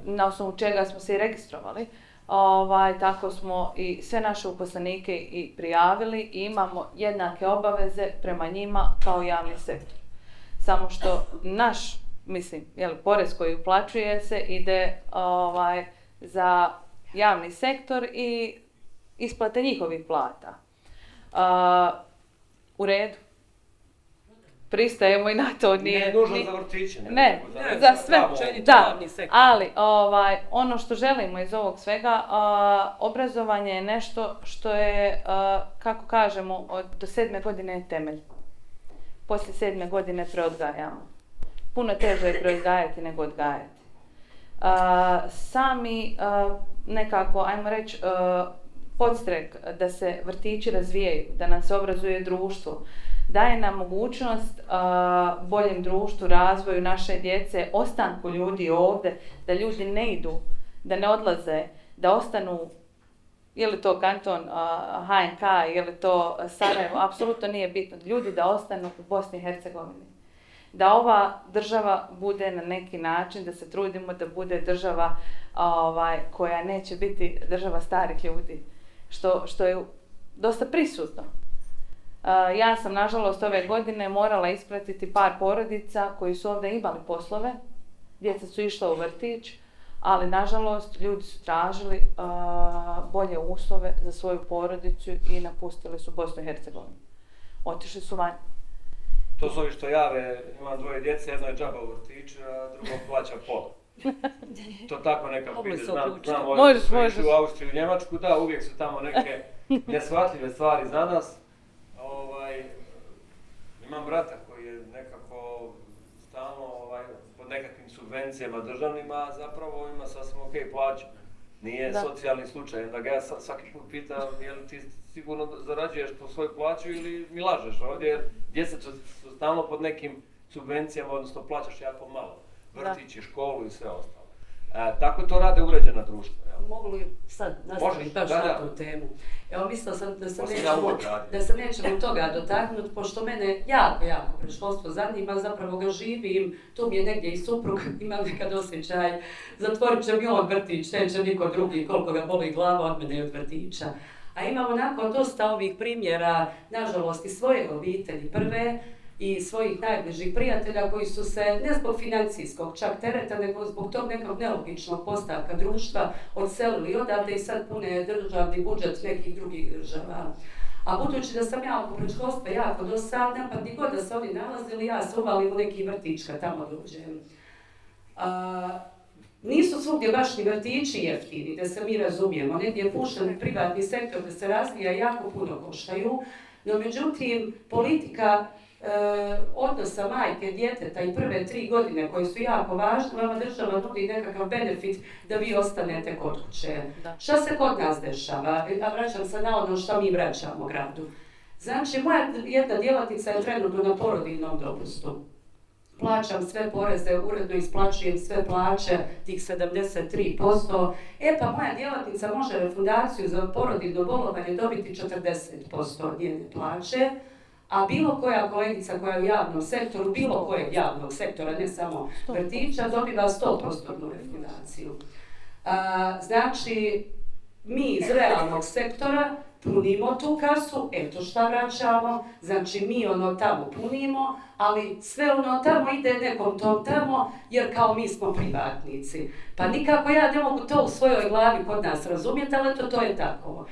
na osnovu čega smo se i registrovali, Ovaj, tako smo i sve naše uposlenike i prijavili i imamo jednake obaveze prema njima kao javni sektor. Samo što naš, mislim, jel, porez koji uplaćuje se ide ovaj, za javni sektor i isplate njihovih plata. A, u redu. Pristajemo i na to. Nije, ne nužno ni- za vrtiće. nego ne, za, za sve. Da, javni sektor. ali ovaj, ono što želimo iz ovog svega, a, obrazovanje je nešto što je, a, kako kažemo, od, do sedme godine je temelj. Poslije sedme godine preodgajamo. Puno teže je nego odgajati. A, sami nekako, ajmo reći, podstrek da se vrtići razvijaju, da nam se obrazuje društvo, daje nam mogućnost boljem društvu, razvoju naše djece, ostanku ljudi ovdje, da ljudi ne idu, da ne odlaze, da ostanu je li to kanton HNK, je li to Sarajevo, apsolutno nije bitno. Ljudi da ostanu u Bosni i Hercegovini. Da ova država bude na neki način, da se trudimo da bude država ovaj, koja neće biti država starih ljudi, što, što je dosta prisutno. A, ja sam, nažalost, ove godine morala ispratiti par porodica koji su ovdje imali poslove, djeca su išla u vrtić, ali nažalost ljudi su tražili a, bolje uslove za svoju porodicu i napustili su Bosnu i Hercegovinu. Otišli su van. To su ovi što jave, imam dvoje djece, jedno je džaba u vrtiću, a drugo plaća pola. To tako nekako Mogli se znam, uključiti. znam Možeš, možeš. u Austriju, Njemačku, da, uvijek su tamo neke neshvatljive stvari za nas. Ovaj, imam brata koji je nekako stalno ovaj, pod nekakvim subvencijama državnima, a zapravo ima sasvim ok plaću. nije Da. socijalni slučaj. Onda ga ja sa- svaki put pitam, je li ti sigurno zarađuješ po svoju plaću ili mi lažeš ovdje, jer djeca stalno pod nekim subvencijama, odnosno plaćaš jako malo. Vrtići, školu i sve ostalo. E, tako to rade uređena društva. Jel? Mogu li sad nastaviti baš da, na da. tu temu? Evo mislila sam da se nećemo, da se nećemo toga dotaknuti, pošto mene jako, jako predškolstvo zanima, zapravo ga živim, tu mi je negdje i suprug, imam nekad osjećaj, zatvorit će mi on vrtić, neće niko drugi, koliko ga boli glava od mene i od vrtića. A imamo nakon dosta ovih primjera, nažalost, i svoje obitelji prve, i svojih najbližih prijatelja koji su se, ne zbog financijskog čak tereta, nego zbog tog nekog nelogičnog postavka društva odselili odavde i sad pune državni budžet nekih drugih država. A budući da sam ja oko predškolstva jako dosadna, pa gdje god da se oni nalazili, ja se uvalim u neki vrtić kad tamo dođem. A, nisu svugdje baš ni vrtići jeftini, da se mi razumijemo. Negdje je pušten privatni sektor da se razvija jako puno koštaju. No međutim, politika odnosa majke, djeteta i prve tri godine koje su jako važne, vama država nudi nekakav benefit da vi ostanete kod kuće. Da. Šta se kod nas dešava? A vraćam se na ono što mi vraćamo gradu. Znači, moja jedna djelatnica je trenutno na porodiljnom dopustu. Plaćam sve poreze, uredno isplaćujem sve plaće, tih 73%. E pa moja djelatnica može refundaciju za porodiljno bolovanje dobiti 40% od njene plaće, a bilo koja kolegica koja je u javnom sektoru, bilo kojeg javnog sektora, ne samo vrtića, dobiva 100% refundaciju. A, znači, mi iz realnog sektora punimo tu kasu, eto šta vraćamo, znači mi ono tamo punimo, ali sve ono tamo ide nekom tom tamo, jer kao mi smo privatnici. Pa nikako ja ne mogu to u svojoj glavi kod nas razumjeti, ali eto to je tako.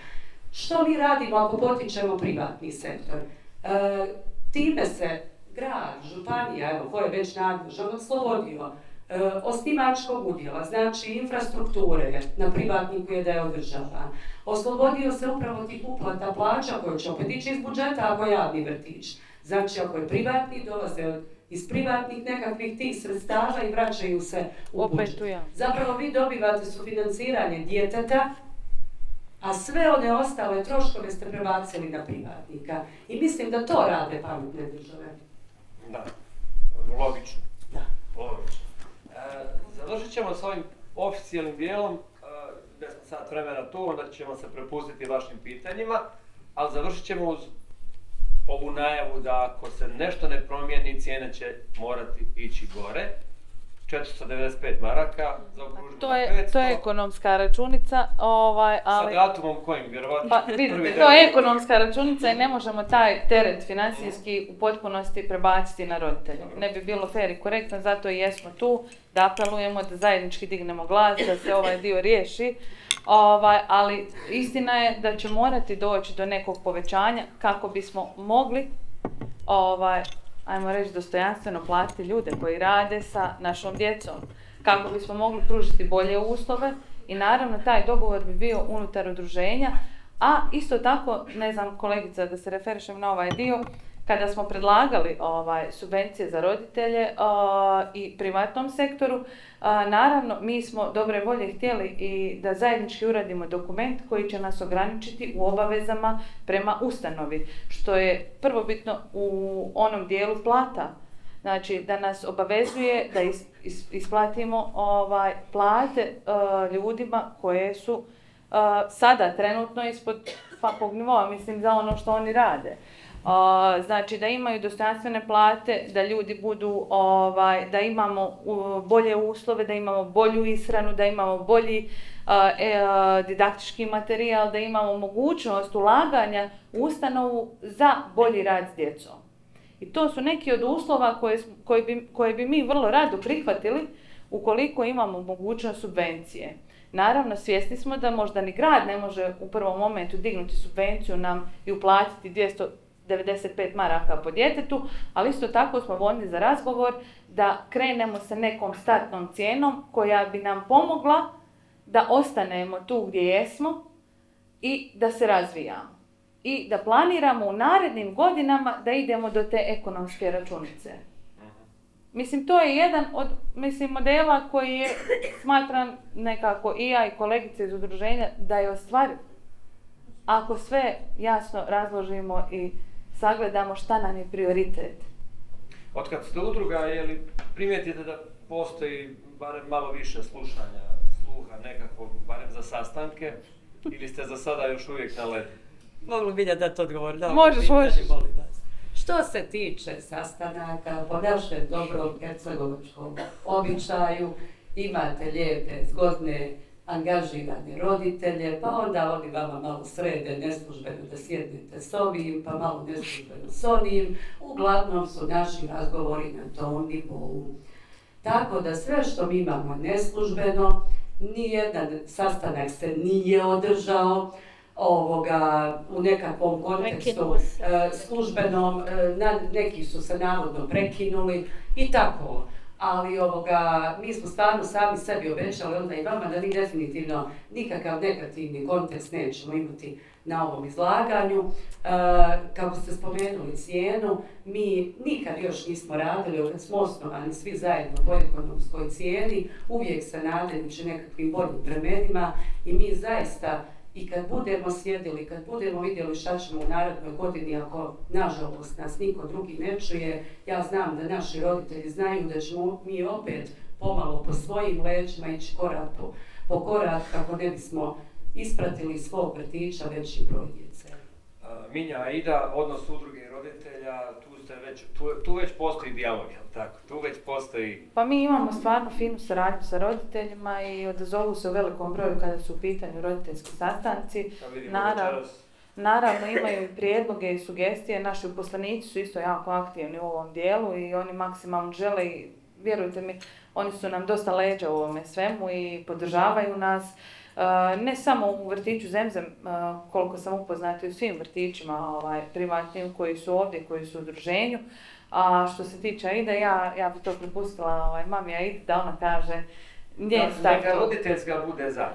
Što mi radimo ako potičemo privatni sektor? E, time se grad, županija, evo, ko je već nadležan, oslobodio e, osnivačkog udjela, znači infrastrukture na privatniku je da je održava. Oslobodio se upravo tih uplata plaća koje će opet ići iz budžeta ako je javni vrtić. Znači ako je privatni, dolaze od- iz privatnih nekakvih tih sredstava i vraćaju se u budžet. Zapravo vi dobivate sufinanciranje djeteta, a sve one ostale troškove ste prebacili na privatnika. I mislim da to rade pametne države. Da, logično. Da. Logično. E, završit ćemo s ovim oficijalnim dijelom, e, da smo sat vremena tu, onda ćemo se prepustiti vašim pitanjima, ali završit ćemo uz ovu najavu da ako se nešto ne promijeni, cijene će morati ići gore. 495 maraka, zaokružimo To na je, 500. to je ekonomska računica, ovaj, Sa ali... datumom kojim, vjerovatno? Pa vidite, to je ekonomska računica i ne možemo taj teret financijski u potpunosti prebaciti na roditelje. Ne bi bilo fair i korektno, zato i jesmo tu da apelujemo da zajednički dignemo glas, da se ovaj dio riješi. Ovaj, ali istina je da će morati doći do nekog povećanja kako bismo mogli ovaj, ajmo reći dostojanstveno platiti ljude koji rade sa našom djecom. Kako bismo mogli pružiti bolje uslove i naravno taj dogovor bi bio unutar udruženja, a isto tako, ne znam kolegica da se referišem na ovaj dio, kada smo predlagali ovaj, subvencije za roditelje a, i privatnom sektoru, a, naravno mi smo dobre volje htjeli i da zajednički uradimo dokument koji će nas ograničiti u obavezama prema ustanovi, što je prvobitno u onom dijelu plata. Znači da nas obavezuje da is, is- isplatimo ovaj, plate e, ljudima koje su sada trenutno ispod svakog nivoa, mislim za ono što oni rade. Znači da imaju dostojanstvene plate, da ljudi budu, ovaj, da imamo bolje uslove, da imamo bolju ishranu, da imamo bolji e, didaktički materijal, da imamo mogućnost ulaganja u ustanovu za bolji rad s djecom. I to su neki od uslova koje, koje, bi, koje bi mi vrlo rado prihvatili ukoliko imamo mogućnost subvencije. Naravno, svjesni smo da možda ni grad ne može u prvom momentu dignuti subvenciju nam i uplatiti 295 maraka po djetetu, ali isto tako smo voljni za razgovor da krenemo sa nekom startnom cijenom koja bi nam pomogla da ostanemo tu gdje jesmo i da se razvijamo. I da planiramo u narednim godinama da idemo do te ekonomske računice. Mislim, to je jedan od mislim, modela koji je, smatram nekako i ja i kolegice iz udruženja, da je ostvariv. Ako sve jasno razložimo i sagledamo šta nam je prioritet. Otkad ste udruga, je li primijetite da postoji barem malo više slušanja, sluha nekakvog, barem za sastanke, ili ste za sada još uvijek na ledu? Mogu li Bilja dati odgovor na ovo Možeš, možeš. Što se tiče sastanaka, po našem dobrom hercegovačkom običaju, imate lijepe, zgodne, angažirane roditelje, pa onda oni vama malo srede neslužbeno da sjednete s ovim, pa malo neslužbeno s onim. Uglavnom su naši razgovori na tom nivou. Tako da sve što mi imamo neslužbeno, nijedan sastanak se nije održao, ovoga, u nekakvom kontekstu e, službenom, e, na, neki su se navodno prekinuli i tako. Ali ovoga, mi smo stvarno sami sebi obećali onda i vama da mi definitivno nikakav negativni kontekst nećemo imati na ovom izlaganju. E, kako ste spomenuli cijenu, mi nikad još nismo radili, kad smo osnovani svi zajedno po ekonomskoj cijeni, uvijek se nadajući nekakvim boljim vremenima i mi zaista i kad budemo sjedili, kad budemo vidjeli šta ćemo u narednoj godini, ako nažalost nas niko drugi ne čuje, ja znam da naši roditelji znaju da ćemo mi opet pomalo po svojim leđima ići korak po, korak kako ne bismo ispratili svog vrtića veći broj djece. Minja, Aida, odnos udruge roditelja, tu, ste već, tu, tu već postoji dijalog, tako? Tu već postoji... Pa mi imamo stvarno finu suradnju sa roditeljima i odazovu se u velikom broju kada su u pitanju roditeljski sastanci. Vidimo Naravno. Naravno imaju i prijedloge i sugestije, naši uposlenici su isto jako aktivni u ovom dijelu i oni maksimalno žele i vjerujte mi, oni su nam dosta leđa u ovome svemu i podržavaju nas. E, ne samo u vrtiću Zemzem, e, koliko sam upoznata i u svim vrtićima ovaj, privatnim koji su ovdje, koji su u udruženju. A što se tiče Aida, ja, ja bi to prepustila ovaj, mami Aida da ona kaže njen da, neka roditeljska bude za.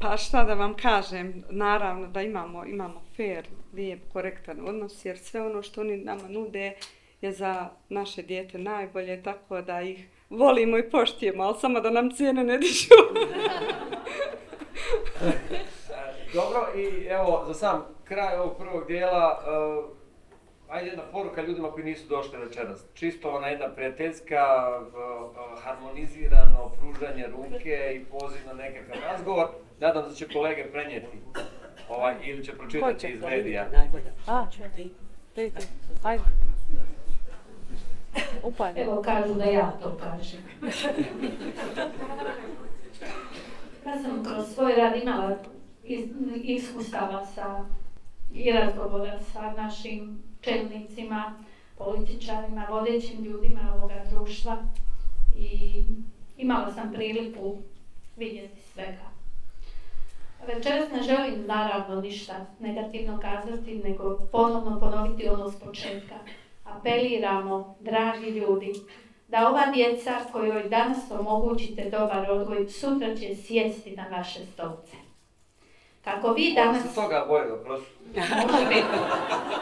Pa šta da vam kažem, naravno da imamo, imamo fair, lijep, korektan odnos, jer sve ono što oni nama nude je za naše dijete najbolje, tako da ih volimo i poštijemo, ali samo da nam cijene ne dižu. E, Dobro, i evo, za sam kraj ovog prvog dijela, uh, ajde jedna poruka ljudima koji nisu došli večeras. Čisto ona jedna prijateljska, uh, harmonizirano pružanje ruke i poziv na nekakav razgovor. Nadam se da će kolege prenijeti ovaj, ili će pročitati iz medija. A, ti, ti, ajde. Evo kažu da ja to kažem. Ja sam kroz svoj rad imala is- iskustava sa i razgovora sa našim čelnicima, političarima, vodećim ljudima ovoga društva i imala sam priliku vidjeti svega. Večeras ne želim naravno ništa negativno kazati, nego ponovno ponoviti ono s početka. Apeliramo, dragi ljudi, da ova djeca kojoj danas omogućite dobar odgoj, sutra će sjesti na vaše stolce. Kako vi Oni danas... su toga boje, oprosti. Može biti.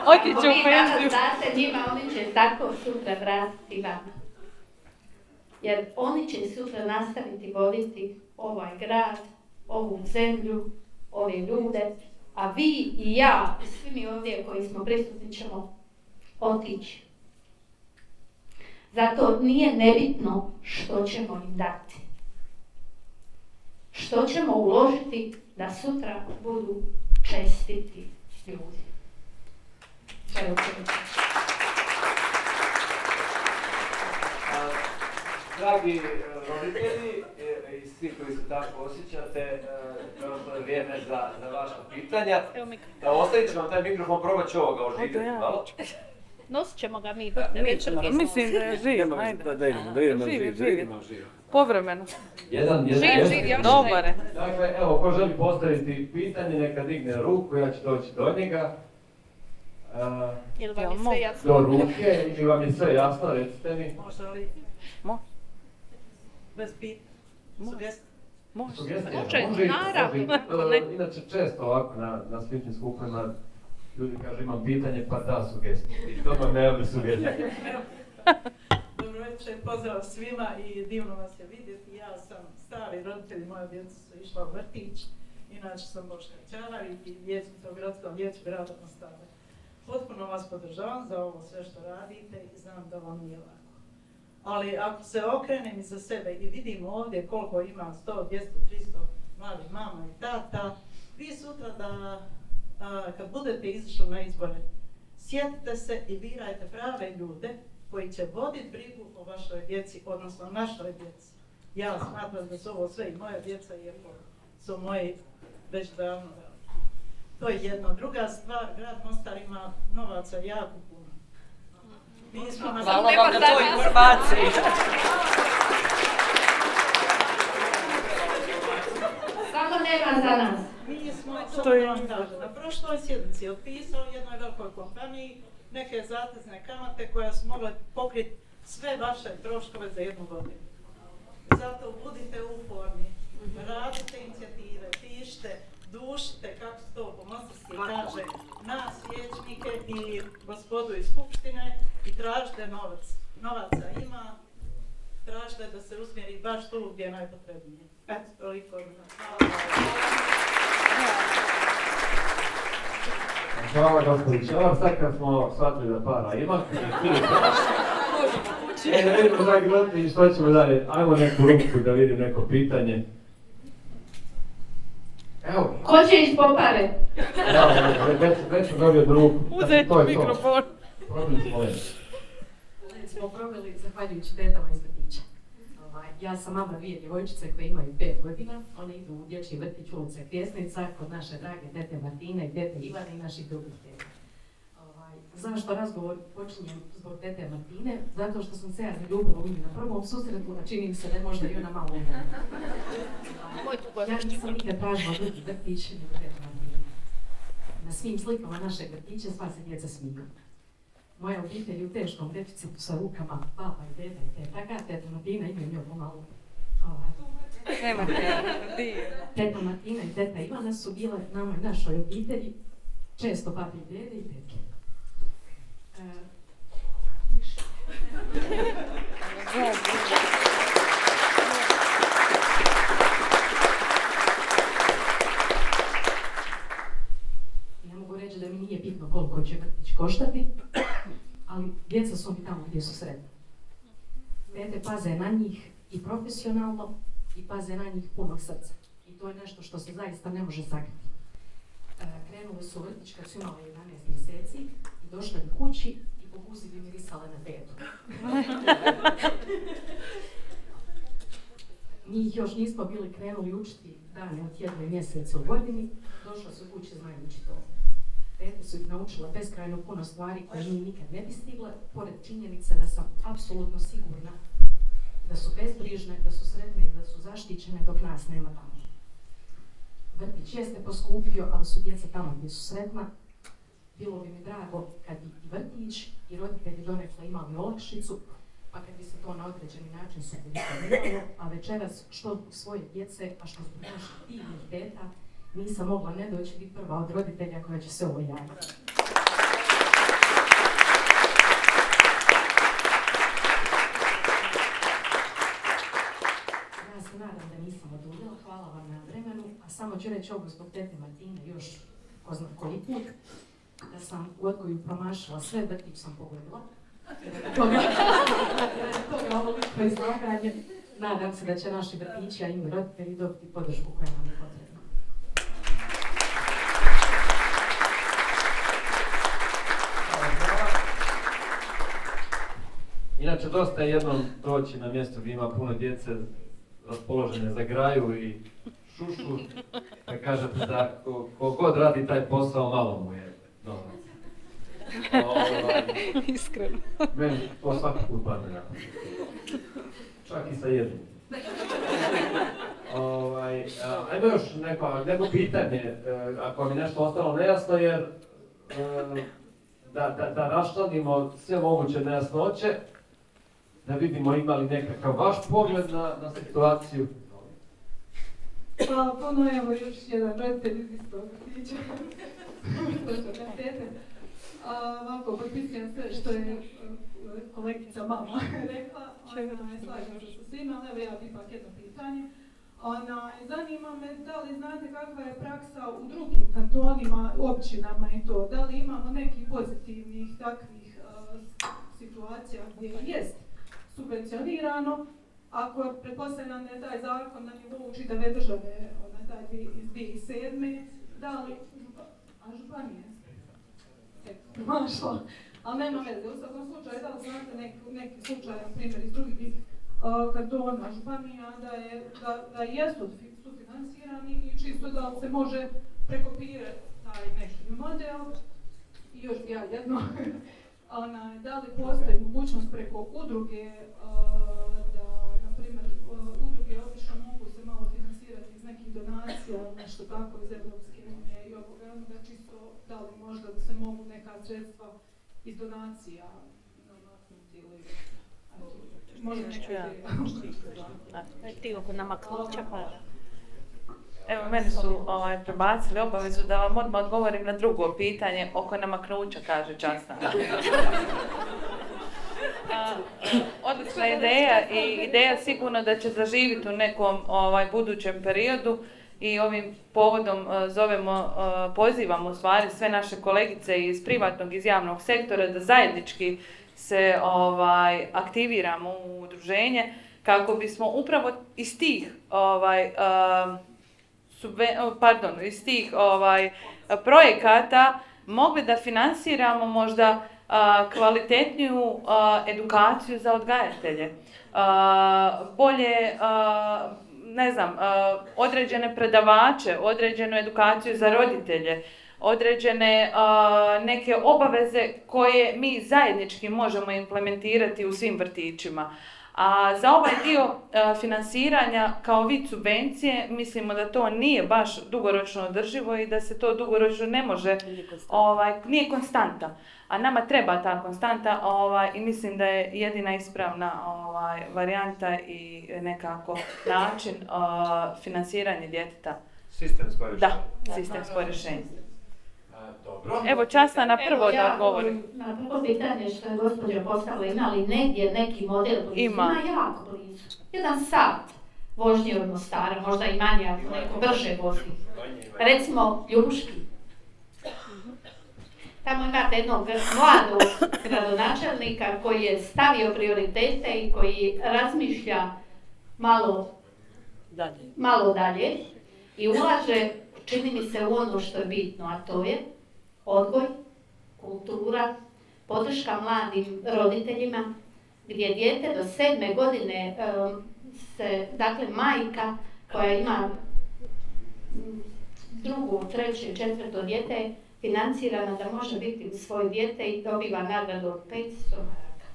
Otići Ako u vi danas date njima, oni će tako sutra vratiti vama. Jer oni će sutra nastaviti voditi ovaj grad, ovu zemlju, ove ljude, a vi i ja i svi mi ovdje koji smo prisutni ćemo otići. Zato nije nebitno što ćemo im dati. Što ćemo uložiti da sutra budu čestiti ljudi. To. Dragi e, roditelji e, i svi koji se tako osjećate, e, došlo je vrijeme za, za vaša pitanja. Da ostavit ću vam taj mikrofon, probat ću ovoga oživjeti malo. Nosit ćemo ga mi. Mi ćemo ga Mislim da je živ, ajde. Da, da idemo, da idemo živ, da idemo živ. Povremeno. Jedan, jedan, Živ, živ, još Dobar je. Dakle, evo, ko želi postaviti pitanje, neka digne ruku, ja ću doći do njega. E, Jel Jel vam je sve jasno? do ruke, ili vam je sve jasno, recite mi. Može li? Bez? Može. Sugestije? Može. Sugestija? Može, naravno, e. Inače, često ovako na, na sličnim skupovima Ljudi kažu imam pitanje, pa da sugestije. I to vam ne sugestije. Dobro večer, pozdrav svima i divno vas je vidjeti. Ja sam stari roditelj, moja djeca su išla u vrtić, inače sam Boška Ćanar i vijećnica u gradskom vijeću grada Mostara. Potpuno vas podržavam za ovo sve što radite i znam da vam nije lako. Ali ako se okrenem iza sebe i vidim ovdje koliko ima 100, 200, 300 mladih mama i tata, vi sutra da a, kad budete izišli na izbore, sjetite se i birajte prave ljude koji će voditi brigu o vašoj djeci, odnosno našoj djeci. Ja smatram da su ovo sve i moja djeca, iako su moji već davno. To je jedno. Druga stvar, grad Mostar ima novaca jako puno. Mi smo na Hvala vam na toj informaciji. Nema za nas. Mi smo, To kažem, na prošloj sjednici otpisao jednoj velikoj kompaniji neke zatezne kamate koja su mogle pokriti sve vaše troškove za jednu godinu. Zato budite uporni, radite inicijative, pišite, dušite, kako se to po kaže, nas vijećnike i gospodu iz Skupštine i tražite novac. Novaca tražite da se usmjeri baš tu gdje je najpotrebnije. Eto, toliko od nas. Hvala. Hvala gospodin Čelar, sad kad smo shvatili da para ima, e, da vidimo dragi gledatelji što ćemo dalje. Ajmo neku ruku da vidim neko pitanje. Evo, Ko će ići po pare? evo, već, već sam dobio. Uzeti To je to. mikrofon. Probili smo već. smo proveli zahvaljujući tetama iz ja sam mama dvije djevojčice koje imaju pet godina, one idu u dječji vrtić ulice Pjesnica kod naše drage tete Martine i tete Ivane i naših drugih teta. Ovaj, zašto razgovor počinjem zbog tete Martine? Zato što sam se ja zaljubila u nju na prvom susretu, a čini mi se da je možda i ona malo umrla. Ja nisam nikad tražila drugi vrtić nego tete Martine. Na svim slikama našeg vrtića sva se djeca smiju. Moja obitelj u teškom deficitu sa rukama baba i deda i tetaka, teta Martina ima nju pomalo. Nema. Teta Martina i teta Ivana su bile nama i našoj obitelji često babi i dede i tetke. E, ne mogu reći da mi nije bitno koliko će vrtić koštati, ali djeca su mi tamo gdje su sretni. Tete paze na njih i profesionalno i paze na njih punog srca. I to je nešto što se zaista ne može sakriti. E, krenuli su u vrtić kad su imali 11 mjeseci i došli bi kući i po guzi bi mirisale na tetu. Mi ih još nismo bili krenuli učiti dane od tjedna i mjeseca u godini, došla su kući znajući to. Tete su ih naučila beskrajno puno stvari koje mi nikad ne bi stigle, pored činjenice da sam apsolutno sigurna da su bezbrižne, da su sretne i da su zaštićene dok nas nema tamo. Vrtić jeste poskupio, ali su djeca tamo gdje su sretna. Bilo bi mi drago kad bi i vrtić i roditelji donekle imali olakšicu, pa kad bi se to na određeni način subvencioniralo, a večeras što svoje djece, a što zbog naših teta, nisam mogla ne doći biti prva od roditelja koja će se ovo javiti. Ja se nadam da nisam hvala vam na vremenu, a samo ću reći ovo zbog tete Martine još ko zna koji put, da sam u odgoju promašila sve, vrtić sam pogodila. Toga, toga ovoliko izlaganje. Nadam se da će naši vrtići, a i roditelji dobiti podršku koja nam je potrebna. Inače, dosta je jednom doći na mjesto gdje ima puno djece raspoložene za graju i šušu, da kažete da ko, ko god radi taj posao, malo mu je. Ovaj, Iskreno. Meni to svaki put padne. Čak i sa jednim. Ovaj, ajmo još neko, neko pitanje, e, ako mi nešto ostalo nejasno, jer e, da, da, da raščlanimo sve moguće nejasnoće, da vidimo ima li nekakav vaš pogled na, na situaciju. Hvala puno, evo još jedan roditelj iz istog vrtića. Ovako, potpisujem sve što je e, kolegica mama rekla. Ona, slažem se sa svima, ali evo ja bih ipak jedno pitanje. Ona, zanima me da li znate kakva je praksa u drugim kantonima, općinama i to. Da li imamo nekih pozitivnih takvih e, situacija gdje jest subvencionirano, ako pretpostavljam da je taj zakon na nivou čitave države, onaj taj iz 2007. Da li, a županije? Eto, mašla. Ali nema veze, u svakom slučaju, da li znate neki, neki slučajan primjer iz drugih uh, kantona, županija, da, je, da, da jesu fi- sufinansirani i čisto da li se može prekopirati taj neki model. I još ja jedno, onaj, da li postoji mogućnost preko udruge uh, da, na primjer, uh, udruge obično mogu se malo financirati iz nekih donacija, nešto tako iz Evropske unije i ovoga, onoga čisto da li možda se mogu neka sredstva iz donacija namaknuti ili možda neka Ja. Ti oko nama ključa pa... Evo, meni su ovaj, prebacili obavezu da vam odmah odgovorim na drugo pitanje oko namaknuća, kaže Časna. A, Odlična ideja i ideja sigurno da će zaživiti u nekom ovaj, budućem periodu i ovim povodom e, zovemo, e, pozivamo u stvari sve naše kolegice iz privatnog, iz javnog sektora da zajednički se ovaj, aktiviramo u udruženje kako bismo upravo iz tih ovaj, e, subven- pardon, iz tih ovaj, projekata mogli da finansiramo možda kvalitetniju edukaciju za odgajatelje. A, bolje, ne znam, određene predavače, određenu edukaciju za roditelje, određene neke obaveze koje mi zajednički možemo implementirati u svim vrtićima. A za ovaj dio e, financiranja kao vid subvencije mislimo da to nije baš dugoročno održivo i da se to dugoročno ne može, ovaj, nije konstanta. A nama treba ta konstanta ovaj, i mislim da je jedina ispravna ovaj, varijanta i nekako način e, financiranja djeteta. Sistemsko rješenje. Da, sistemsko rješenje. Dobro. Evo časna na prvo da ja, odgovori. um, Na prvo pitanje što je gospođa postavila, ima li negdje neki model blizu? Ima. jako blizu. Jedan sat vožnje od Mostara, možda i manje ako neko brže vozi. Recimo Ljubuški. Tamo imate jednog mladog gradonačelnika koji je stavio prioritete i koji razmišlja malo Dalje. malo dalje i ulaže, čini mi se, u ono što je bitno, a to je odgoj, kultura, podrška mladim roditeljima, gdje dijete do sedme godine se, dakle, majka koja ima drugo, treće, četvrto dijete je financirana da može biti uz svoje dijete i dobiva nagradu od 500 maraka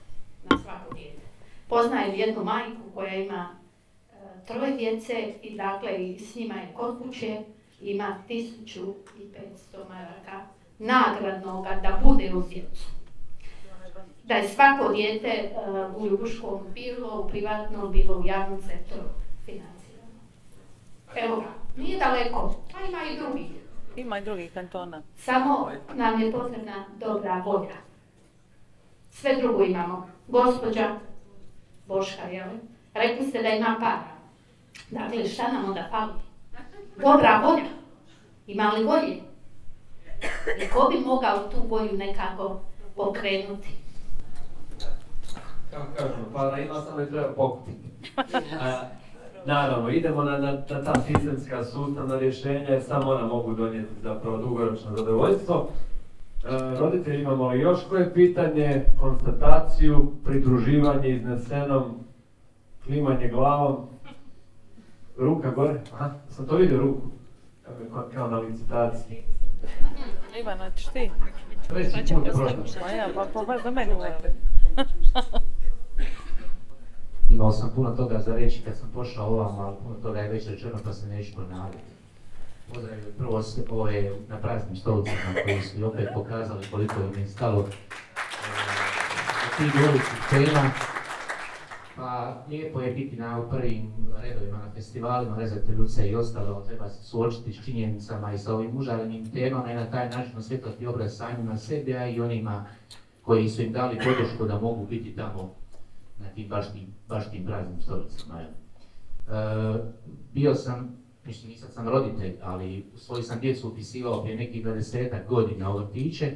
na svako dijete. Poznajem jednu majku koja ima troje djece i dakle i s njima je kod kuće, ima 1500 maraka nagradnoga da bude uz djecu. Da je svako dijete e, u Ljubuškom bilo u privatnom, bilo u javnom sektoru financirano. Evo ga, nije daleko, a ima i drugih. Ima i drugih kantona. Samo nam je potrebna dobra volja. Sve drugo imamo. Gospođa Boška, jel? Rekli ste da ima para. Dakle, šta nam onda fali? Dobra volja. Ima li volje? I ko bi mogao tu volju nekako pokrenuti? Kako kažemo, para ima, samo je treba pokupiti. Naravno, idemo na, na, na ta sistemska sustavna rješenja jer samo ona mogu donijeti zapravo dugoročno zadovoljstvo. E, roditelji imamo li još koje pitanje, konstataciju, pridruživanje iznesenom, klimanje glavom, ruka gore, aha, sam to vidio ruku, kao, kao na licitaciji. Ivana, ćeš ti? Pa ja, pa, pa baš do mene. Imao sam puno toga za reći kad sam pošao ovam, ali puno toga je već rečeno pa se neću ponavljati. Pozdravljam prvo sve ove na praznim stolicama koji su i opet pokazali koliko im je stalo e, do gorućih tema. Pa lijepo je biti na prvim redovima na festivalima, rezati ljuce i ostalo, treba se suočiti s činjenicama i sa ovim užarenim temama i na taj način osvjetlati obraz samima sebi, a i onima koji su im dali podršku da mogu biti tamo na tim baš tim, baš praznim stolicama. E, bio sam, mislim nisam sam roditelj, ali svoju sam djecu upisivao prije nekih 20 godina u vrtiće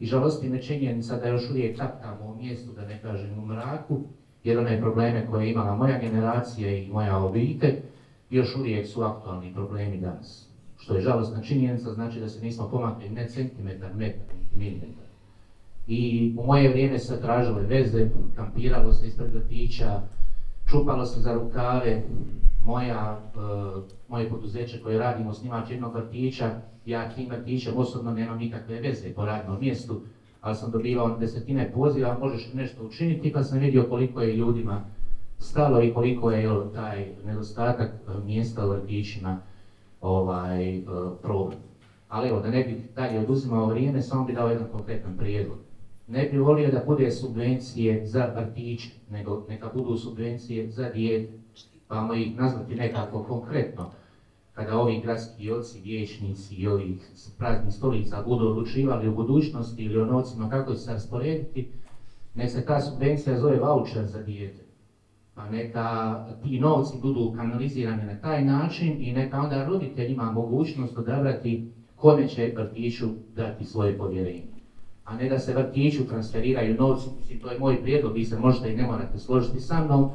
i žalosti me činjenica da još uvijek tapkamo u mjestu, da ne kažem u mraku, jer one probleme koje je imala moja generacija i moja obitelj, još uvijek su aktualni problemi danas. Što je žalostna činjenica, znači da se nismo pomakli ne centimetar, metar, milimetar. I u moje vrijeme se tražile veze, kampiralo se ispred vrtića, čupalo se za rukave, moja, e, moje poduzeće koje radimo, osnivač jednog vrtića, ja tim vrtićem osobno nemam nikakve veze po radnom mjestu, ali sam dobivao desetine poziva, možeš nešto učiniti, pa sam vidio koliko je ljudima stalo i koliko je jel, taj nedostatak e, mjesta u vrtićima ovaj, e, problem. Ali evo, da ne bih dalje oduzimao vrijeme, samo bih dao jedan konkretan prijedlog. Ne bih volio da bude subvencije za vrtiće, nego neka budu subvencije za dijete. Pa ih nazvati nekako konkretno. Kada ovi gradski oci, vijećnici i ovih s praznih stolica budu odlučivali u budućnosti ili o novcima kako se rasporediti, nek se ta subvencija zove voucher za dijete. Pa neka ti novci budu kanalizirani na taj način i neka onda roditelj ima mogućnost odabrati kome će vrtiću dati svoje povjerenje. A ne da se vrtiću transferiraju novci, mislim to je moj prijedlog, vi se možete i ne morate složiti sa mnom,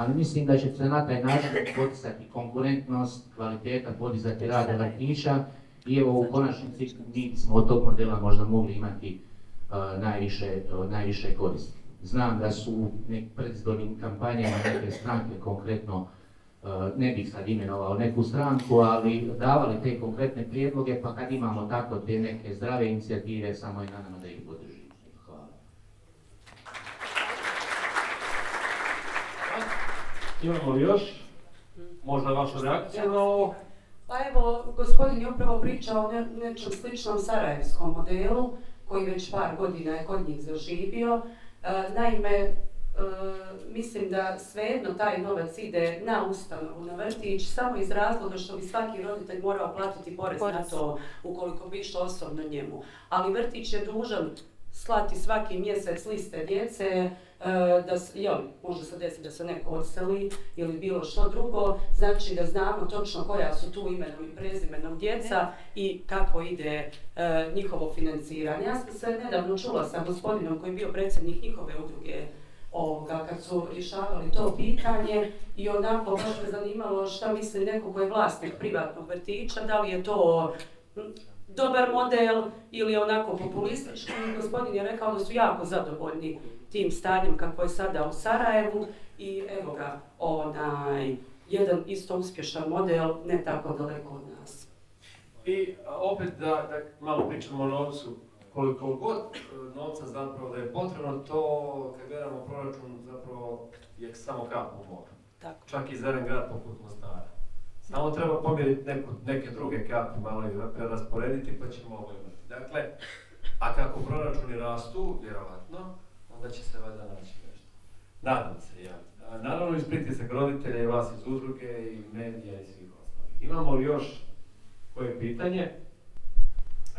ali mislim da će se na taj način poticati konkurentnost, kvaliteta, podizati rada vrtića i evo u konačnici mi smo od tog modela možda mogli imati uh, najviše, uh, najviše koristi. Znam da su u predizbornim kampanjama neke stranke konkretno, uh, ne bih sad imenovao neku stranku, ali davali te konkretne prijedloge, pa kad imamo tako te neke zdrave inicijative, samo je na nama da ih podržimo. Hvala. Imamo li još? Možda vašu reakciju na ovo? Pa evo, gospodin je upravo pričao o ne, nečem sličnom sarajevskom modelu, koji već par godina je kod njih zaživio. E, naime, e, mislim da svejedno taj novac ide na ustanovu, na vrtić, samo iz razloga što bi svaki roditelj morao platiti porez, na Porez. to, ukoliko bi išlo osobno njemu. Ali vrtić je dužan slati svaki mjesec liste djece, da s- jel, može se desiti da se neko odseli ili bilo što drugo, znači da znamo točno koja su tu imenom i prezimenom djeca i kako ide e, njihovo financiranje. Ja sam se nedavno čula sa gospodinom koji je bio predsjednik njihove udruge ovoga, kad su rješavali to pitanje i onako baš me zanimalo šta misli neko ko je vlasnik privatnog vrtića, da li je to dobar model ili onako populistički. Gospodin je rekao da su jako zadovoljni tim stanjem kako je sada u Sarajevu i evo ga, onaj, jedan isto uspješan model, ne tako daleko od nas. I opet da, da malo pričamo o novcu, koliko god e, novca zapravo da je potrebno, to kad gledamo proračun zapravo je samo kap u moru. Tako. Čak i jedan grad poput Mostara. Samo treba pomjeriti neku, neke druge kapi, malo ih prerasporediti pa ćemo ovo imati. Dakle, a kako proračuni rastu, vjerovatno, onda će se valjda naći nešto. Nadam se ja. Naravno iz pritisak roditelja i vas iz udruge i medija i svih ostalih. Imamo li još koje pitanje?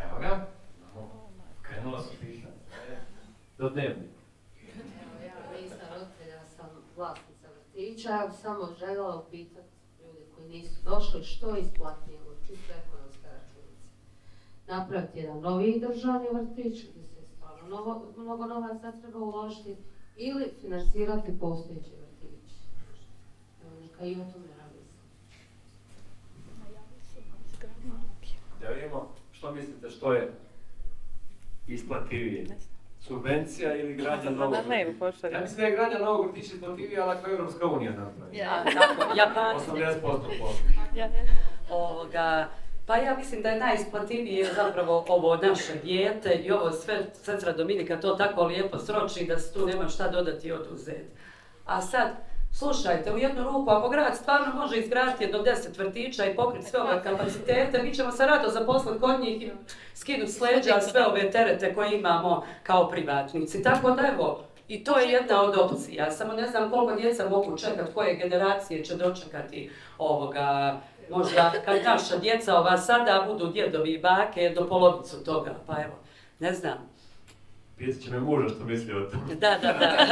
Evo ga. Krenula su pitanja. E, Do dnevnika. Evo, ja nisam roditelj, ja sam vlasnica vrtića, ja samo željela upitati ljude koji nisu došli što je isplatnije čisto ekonomske računice. Napraviti jedan novi državni vrtić gdje mnogo, mnogo novaca treba uložiti ili financirati postojeći vrtić. Evo, neka i o tome. Da vidimo što mislite što je isplativije. Subvencija ili gradnja novog vrtića? Ja mislim da je gradnja novog vrtića isplativije, ali ako je Europska unija napravi. Ja, tako, Japani. 80% posla. Ovoga, pa ja mislim da je najisplativije zapravo ovo naše dijete i ovo sve sestra Dominika to tako lijepo sroči da se tu nema šta dodati i oduzeti. A sad, slušajte, u jednu ruku, ako grad stvarno može izgraditi do 10 vrtića i pokriti sve ove kapacitete, mi ćemo se rado zaposliti kod njih i skinuti s leđa sve ove terete koje imamo kao privatnici. Tako da evo, I to je jedna od opcija, samo ne znam koliko djeca mogu čekati, koje generacije će dočekati ovoga, možda kad naša djeca ova sada budu djedovi i bake do polovicu toga, pa evo, ne znam. Pitat će me muža što misli o tome. Da, da, da.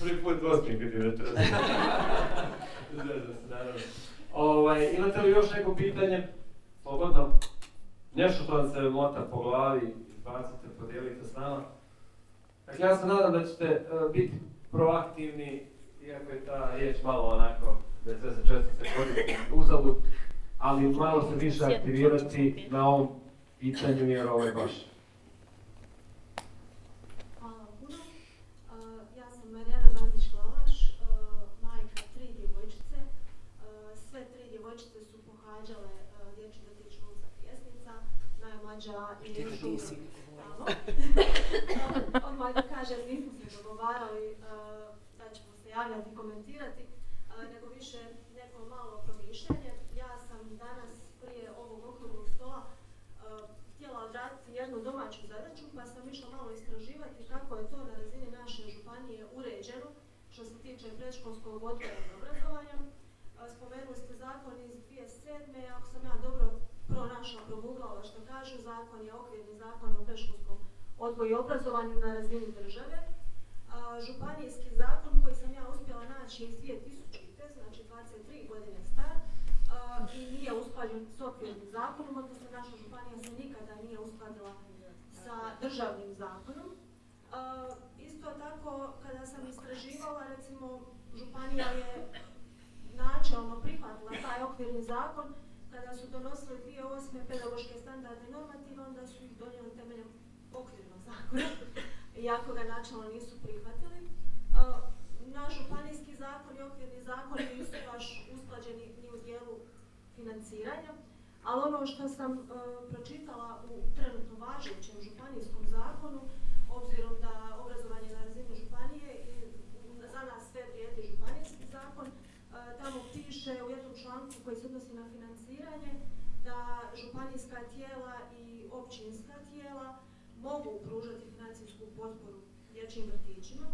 Prvi put večeras. Zezam se, naravno. Ovaj, imate li još neko pitanje? Slobodno. Nešto što vam se mota po glavi, izbacite, podijelite s nama. Dakle, ja se nadam da ćete e, biti proaktivni, iako je ta riječ malo onako, da sve se često se koristi uzalud, ali malo se više aktivirati na ovom pitanju jer ovo je baš Hvala vam puno. Ja sam Marijana Bandić-Glavaš, majka tri djevojčice. Sve tri djevojčice su pohađale dječji vrtić Luca Pjesnica, najmlađa i još uvijek tamo. Uh, Odmah da kažem, nismo se dogovarali uh, da ćemo se javljati i komentirati, uh, nego više neko malo promišljanje. Ja sam danas prije ovog okruglog stola uh, htjela odraditi jednu domaću zadaću, pa sam išla malo istraživati kako je to na razini naše županije uređeno što se tiče predškolskog odgoja i obrazovanja. Spomenuli ste zakon iz 2007. Ako sam ja dobro pronašla, proguglala što kaže, zakon je okvirni zakon o predškolskom odgoju i obrazovanju na razini države. Županijski zakon koji sam ja uspjela naći iz 2000. znači 23 godine star, i nije usklađen s okvirnim zakonom, odnosno naša županija se nikada nije uskladila sa državnim zakonom. Isto tako, kada sam istraživala, recimo, županija je načelno prihvatila taj okvirni zakon, kada su donosili 2008. pedagoške standarde normative, onda su ih donijeli temeljem okvirnog zakona, iako ga načelno nisu prihvatili. Naš županijski zakon i okvirni zakon nisu baš usklađeni ni u dijelu financiranja, ali ono što sam e, pročitala u trenutno važećem županijskom zakonu, obzirom da obrazovanje na razini županije i za nas sve vrijedi županijski zakon, e, tamo piše u jednom članku koji se odnosi na financiranje da županijska tijela i općinska tijela mogu pružati financijsku potporu dječjim vrtićima.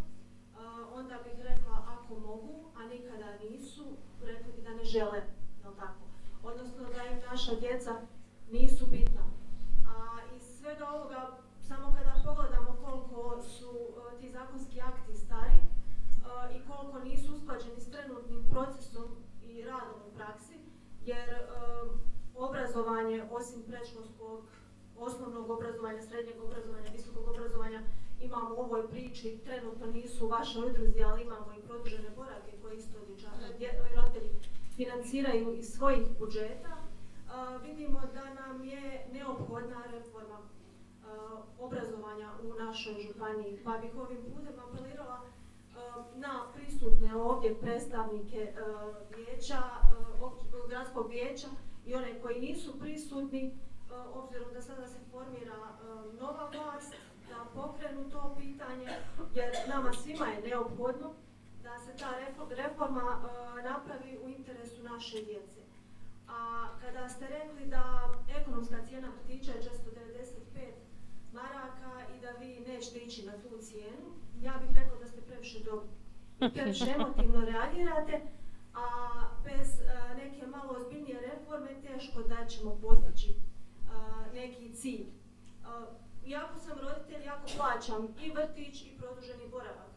Onda bih rekla ako mogu, a nikada nisu, rekli bi da ne žele, jel tako? Odnosno da im naša djeca nisu bitna. A iz svega ovoga, samo kada pogledamo koliko su e, ti zakonski akti stari e, i koliko nisu usklađeni s trenutnim procesom i radom u praksi, jer e, obrazovanje osim predškolskog, osnovnog obrazovanja, srednjeg obrazovanja, visokog obrazovanja imamo u ovoj priči, trenutno nisu u vašoj udruzi, ali imamo i produžene boravke koje isto roditelji financiraju iz svojih budžeta. Vidimo da nam je neophodna reforma obrazovanja u našoj županiji, pa bih ovim putem apelirala na prisutne ovdje predstavnike a, vijeća, op- gradskog vijeća i one koji nisu prisutni, obzirom da sada se formira nova vlast, da pokrenu to pitanje, jer nama svima je neophodno da se ta refo- reforma napravi u interesu naše djece. A kada ste rekli da ekonomska cijena vrtića je 495 maraka i da vi nećete ići na tu cijenu, ja bih rekla previše dobri. Previše emotivno reagirate, a bez e, neke malo ozbiljnije reforme teško da ćemo postići e, neki cilj. E, Iako sam roditelj, jako plaćam i vrtić i produženi boravak.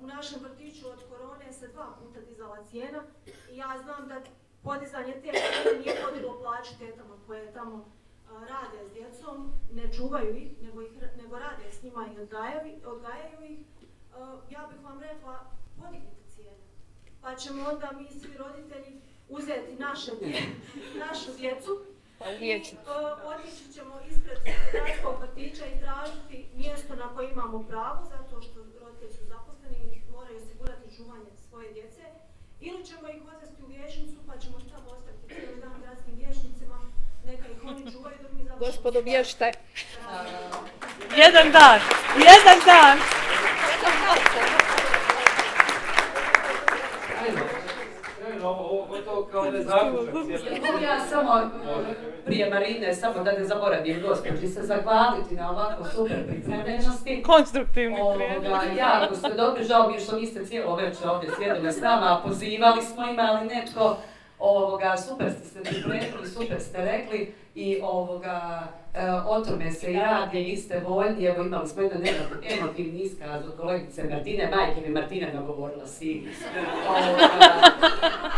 U našem vrtiću od korone se dva puta dizala cijena i ja znam da podizanje te cijene nije podilo plaću tetama koje tamo rade s djecom, ne čuvaju ih, nego, ih, nego rade s njima i odgajaju ih. Ja bih vam rekla, podignite cijene. Pa ćemo onda mi svi roditelji uzeti naše, našu djecu i uh, otići ćemo ispred gradskog vrtića i tražiti mjesto na koje imamo pravo, zato što roditelji su zaposleni i moraju osigurati čuvanje svoje djece. Ili ćemo ih odvesti u vijećnicu pa ćemo tamo ostaviti cijeli dan gradskim vijećnicima, neka ih oni čuvaju dok mi završimo. Gospodo, bježte. Jedan dan, jedan dan. Ja samo prije Marine, samo da ne zaboravim gospođi, se zahvaliti na ovako super pripremljenosti. Konstruktivni Ovoga, jako ste dobri, žao mi je što niste cijelo večer ovdje sjedili s nama, a pozivali smo imali netko, ovoga, super ste se pripremili, super ste rekli i ovoga, e, o tome se i radi, vi ste voljni, evo imali smo jedan emo- emotivni iskaz od kolegice Martine, majke mi Martina nagovorila si.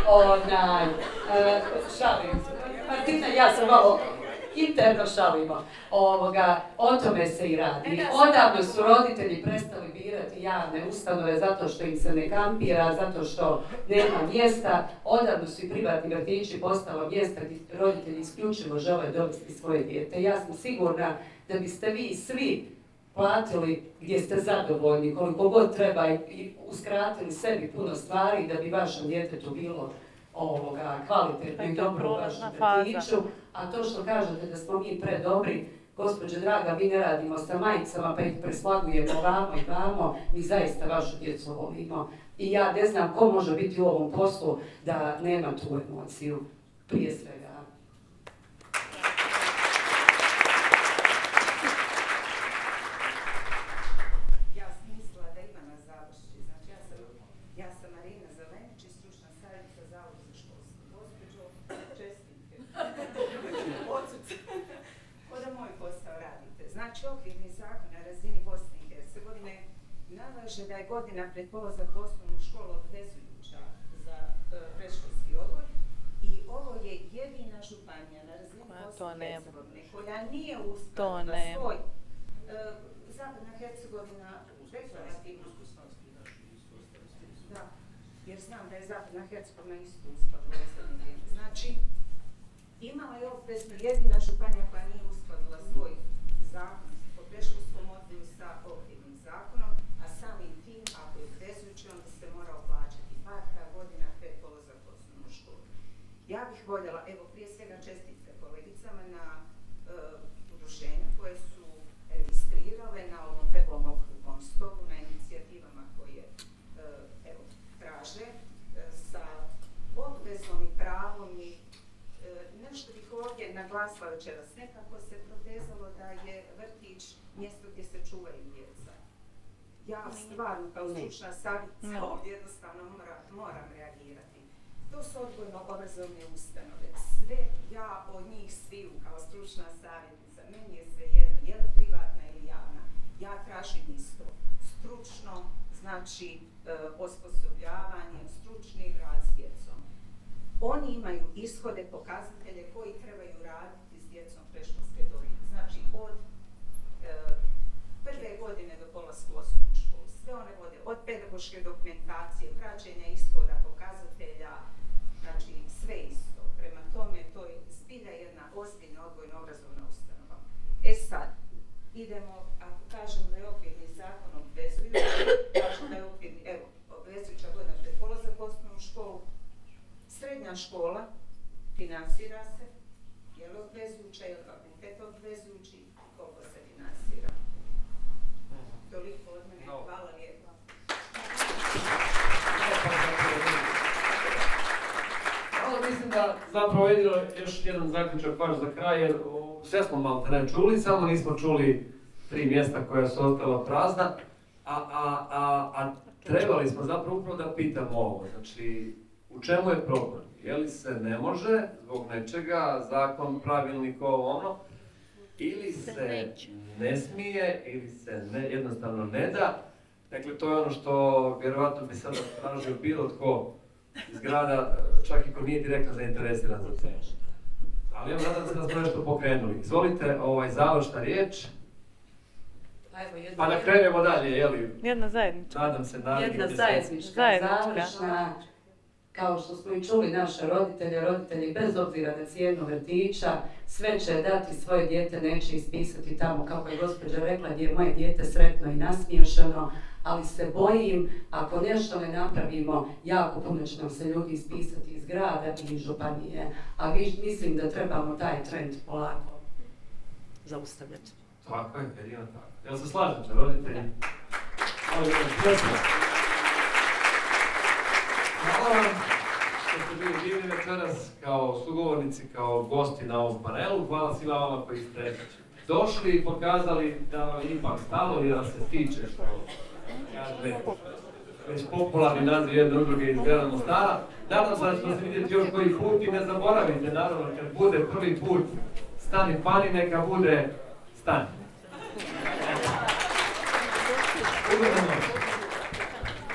Onaj, e, šalim se. Martina, ja sam malo interno šalimo. Ovoga, o tome se i radi. Odavno su roditelji prestali birati javne ustanove zato što im se ne kampira, zato što nema mjesta. Odavno su i privatni vrtići postalo mjesta gdje roditelji isključivo žele dovesti svoje dijete. Ja sam sigurna da biste vi svi platili gdje ste zadovoljni, koliko god treba i, i uskratili sebi puno stvari da bi vašem djetetu bilo ovoga, kvalitetno i Neka dobro u prolazna vašem faza. vrtiću. A to što kažete da smo mi predobri, gospođo draga, mi ne radimo sa majicama pa ih preslagujemo vamo i vamo, mi zaista vašu djecu volimo. I ja ne znam ko može biti u ovom poslu da nema tu emociju, prije svega. Ja sam mislila da Ivana završi. Znači ja sam, ja sam Marina Zelenić i stručna savjetnica Zavoda za školstvo. Gospođo, čestitke. Odsud. Ko da moj posao radite. Znači okvirni zakon na razini Bosne i Hercegovine nalaže da je godina pred polazak u osnovnu školu obvezujuća za e, predškolski odgoj i ovo je jedina županija na razini Koja Bosne to i nema. Hercegovine koja nije To uspjela nema. svoj e, Zapadna Hercegovina deklarativno da, jer znam da je Zapadna Hercegovina njim. Znači, imala je obvezno jedina županija koja nije uskladila svoj zakon o predškolskom odgoju sa okvirnim zakonom, a samim tim, ako je obvezujući, onda se morao plaćati parka godina pred polazak u osnovnu školu. Ja bih voljela, evo prije svega čestitke kolegicama na e, udruženja koje su registrirale na ovom petlom okruglom stolu, na inicijativama koje e, evo, traže e, sa obvezom i pravom i e, nešto bih naglasila večeras. Nekako se protezalo da je vrtić mjesto gdje se čuvaju djeca. Ja stvarno kao stručna savjetnica ovdje jednostavno mora, moram reagirati. To su odgojno-obrazovne ustanove. Sve ja od njih sviju kao stručna savjetnica, meni je sve jedno, je li privatna ili javna. Ja tražim isto. Stručno, znači e, osposobljavanje, stručni rad s djecom. Oni imaju ishode, pokazatelje koji trebaju raditi s djecom predškolske dobi. Znači od e, prve godine do polaska u osnovnu školu. Sve one vode od pedagoške dokumentacije, praćenja ishoda, pokazatelja, znači sve isto. Prema tome, to je zbilja jedna ozbiljna odgojno-obrazovna ustanova. E sad, idemo, ako kažemo da je okvirni zakon obvezujući, kažemo da je okvirni, evo, obvezujuća godina pred polazak u osnovnu školu, srednja škola financira se, je li obvezujuća, je li fakultet obvezujući, koliko se financira. Toliko od mene, No. hvala lijepa. Ali mislim da zapravo jedino još jedan zaključak baš za kraj, jer o, sve smo malo ne čuli, samo nismo čuli tri mjesta koja su ostala prazna, a, a, a, a trebali smo zapravo upravo da pitamo ovo, znači u čemu je problem? Je li se ne može zbog nečega, zakon, pravilnik, ovo ono, ili Se ne smije, ili se ne, jednostavno ne da. Dakle, to je ono što vjerojatno bi sada tražio bilo tko iz grada, čak i ko nije direktno zainteresiran za to. Ali evo, nadam se da smo nešto pokrenuli. Izvolite, ovaj, završna riječ, Pa jedna, pa da krenemo dalje, jeli? Jedna zajednička. Nadam se, nadam jedna zajednička, Zajednička. završna, kao što smo i čuli naše roditelje, roditelji bez obzira na cijenu vrtića, sve će dati svoje dijete, neće ispisati tamo, kako je gospođa rekla, gdje je moje dijete sretno i nasmiješano, ali se bojim, ako nešto ne napravimo, jako puno će nam se ljudi ispisati iz grada i iz županije, a vi, mislim da trebamo taj trend polako zaustavljati. Tako je, jedino tako. Jel se slažete, roditelji? Hvala vam što ste bili divni večeras kao sugovornici, kao gosti na ovom panelu. Hvala svima vama koji ste došli i pokazali da vam ipak stalo i da se tiče što već popularni naziv jedne udruge iz grada Mostara. Nadam se da ćemo se vidjeti još koji put i ne zaboravite, naravno, kad bude prvi put stani pani, neka bude stani.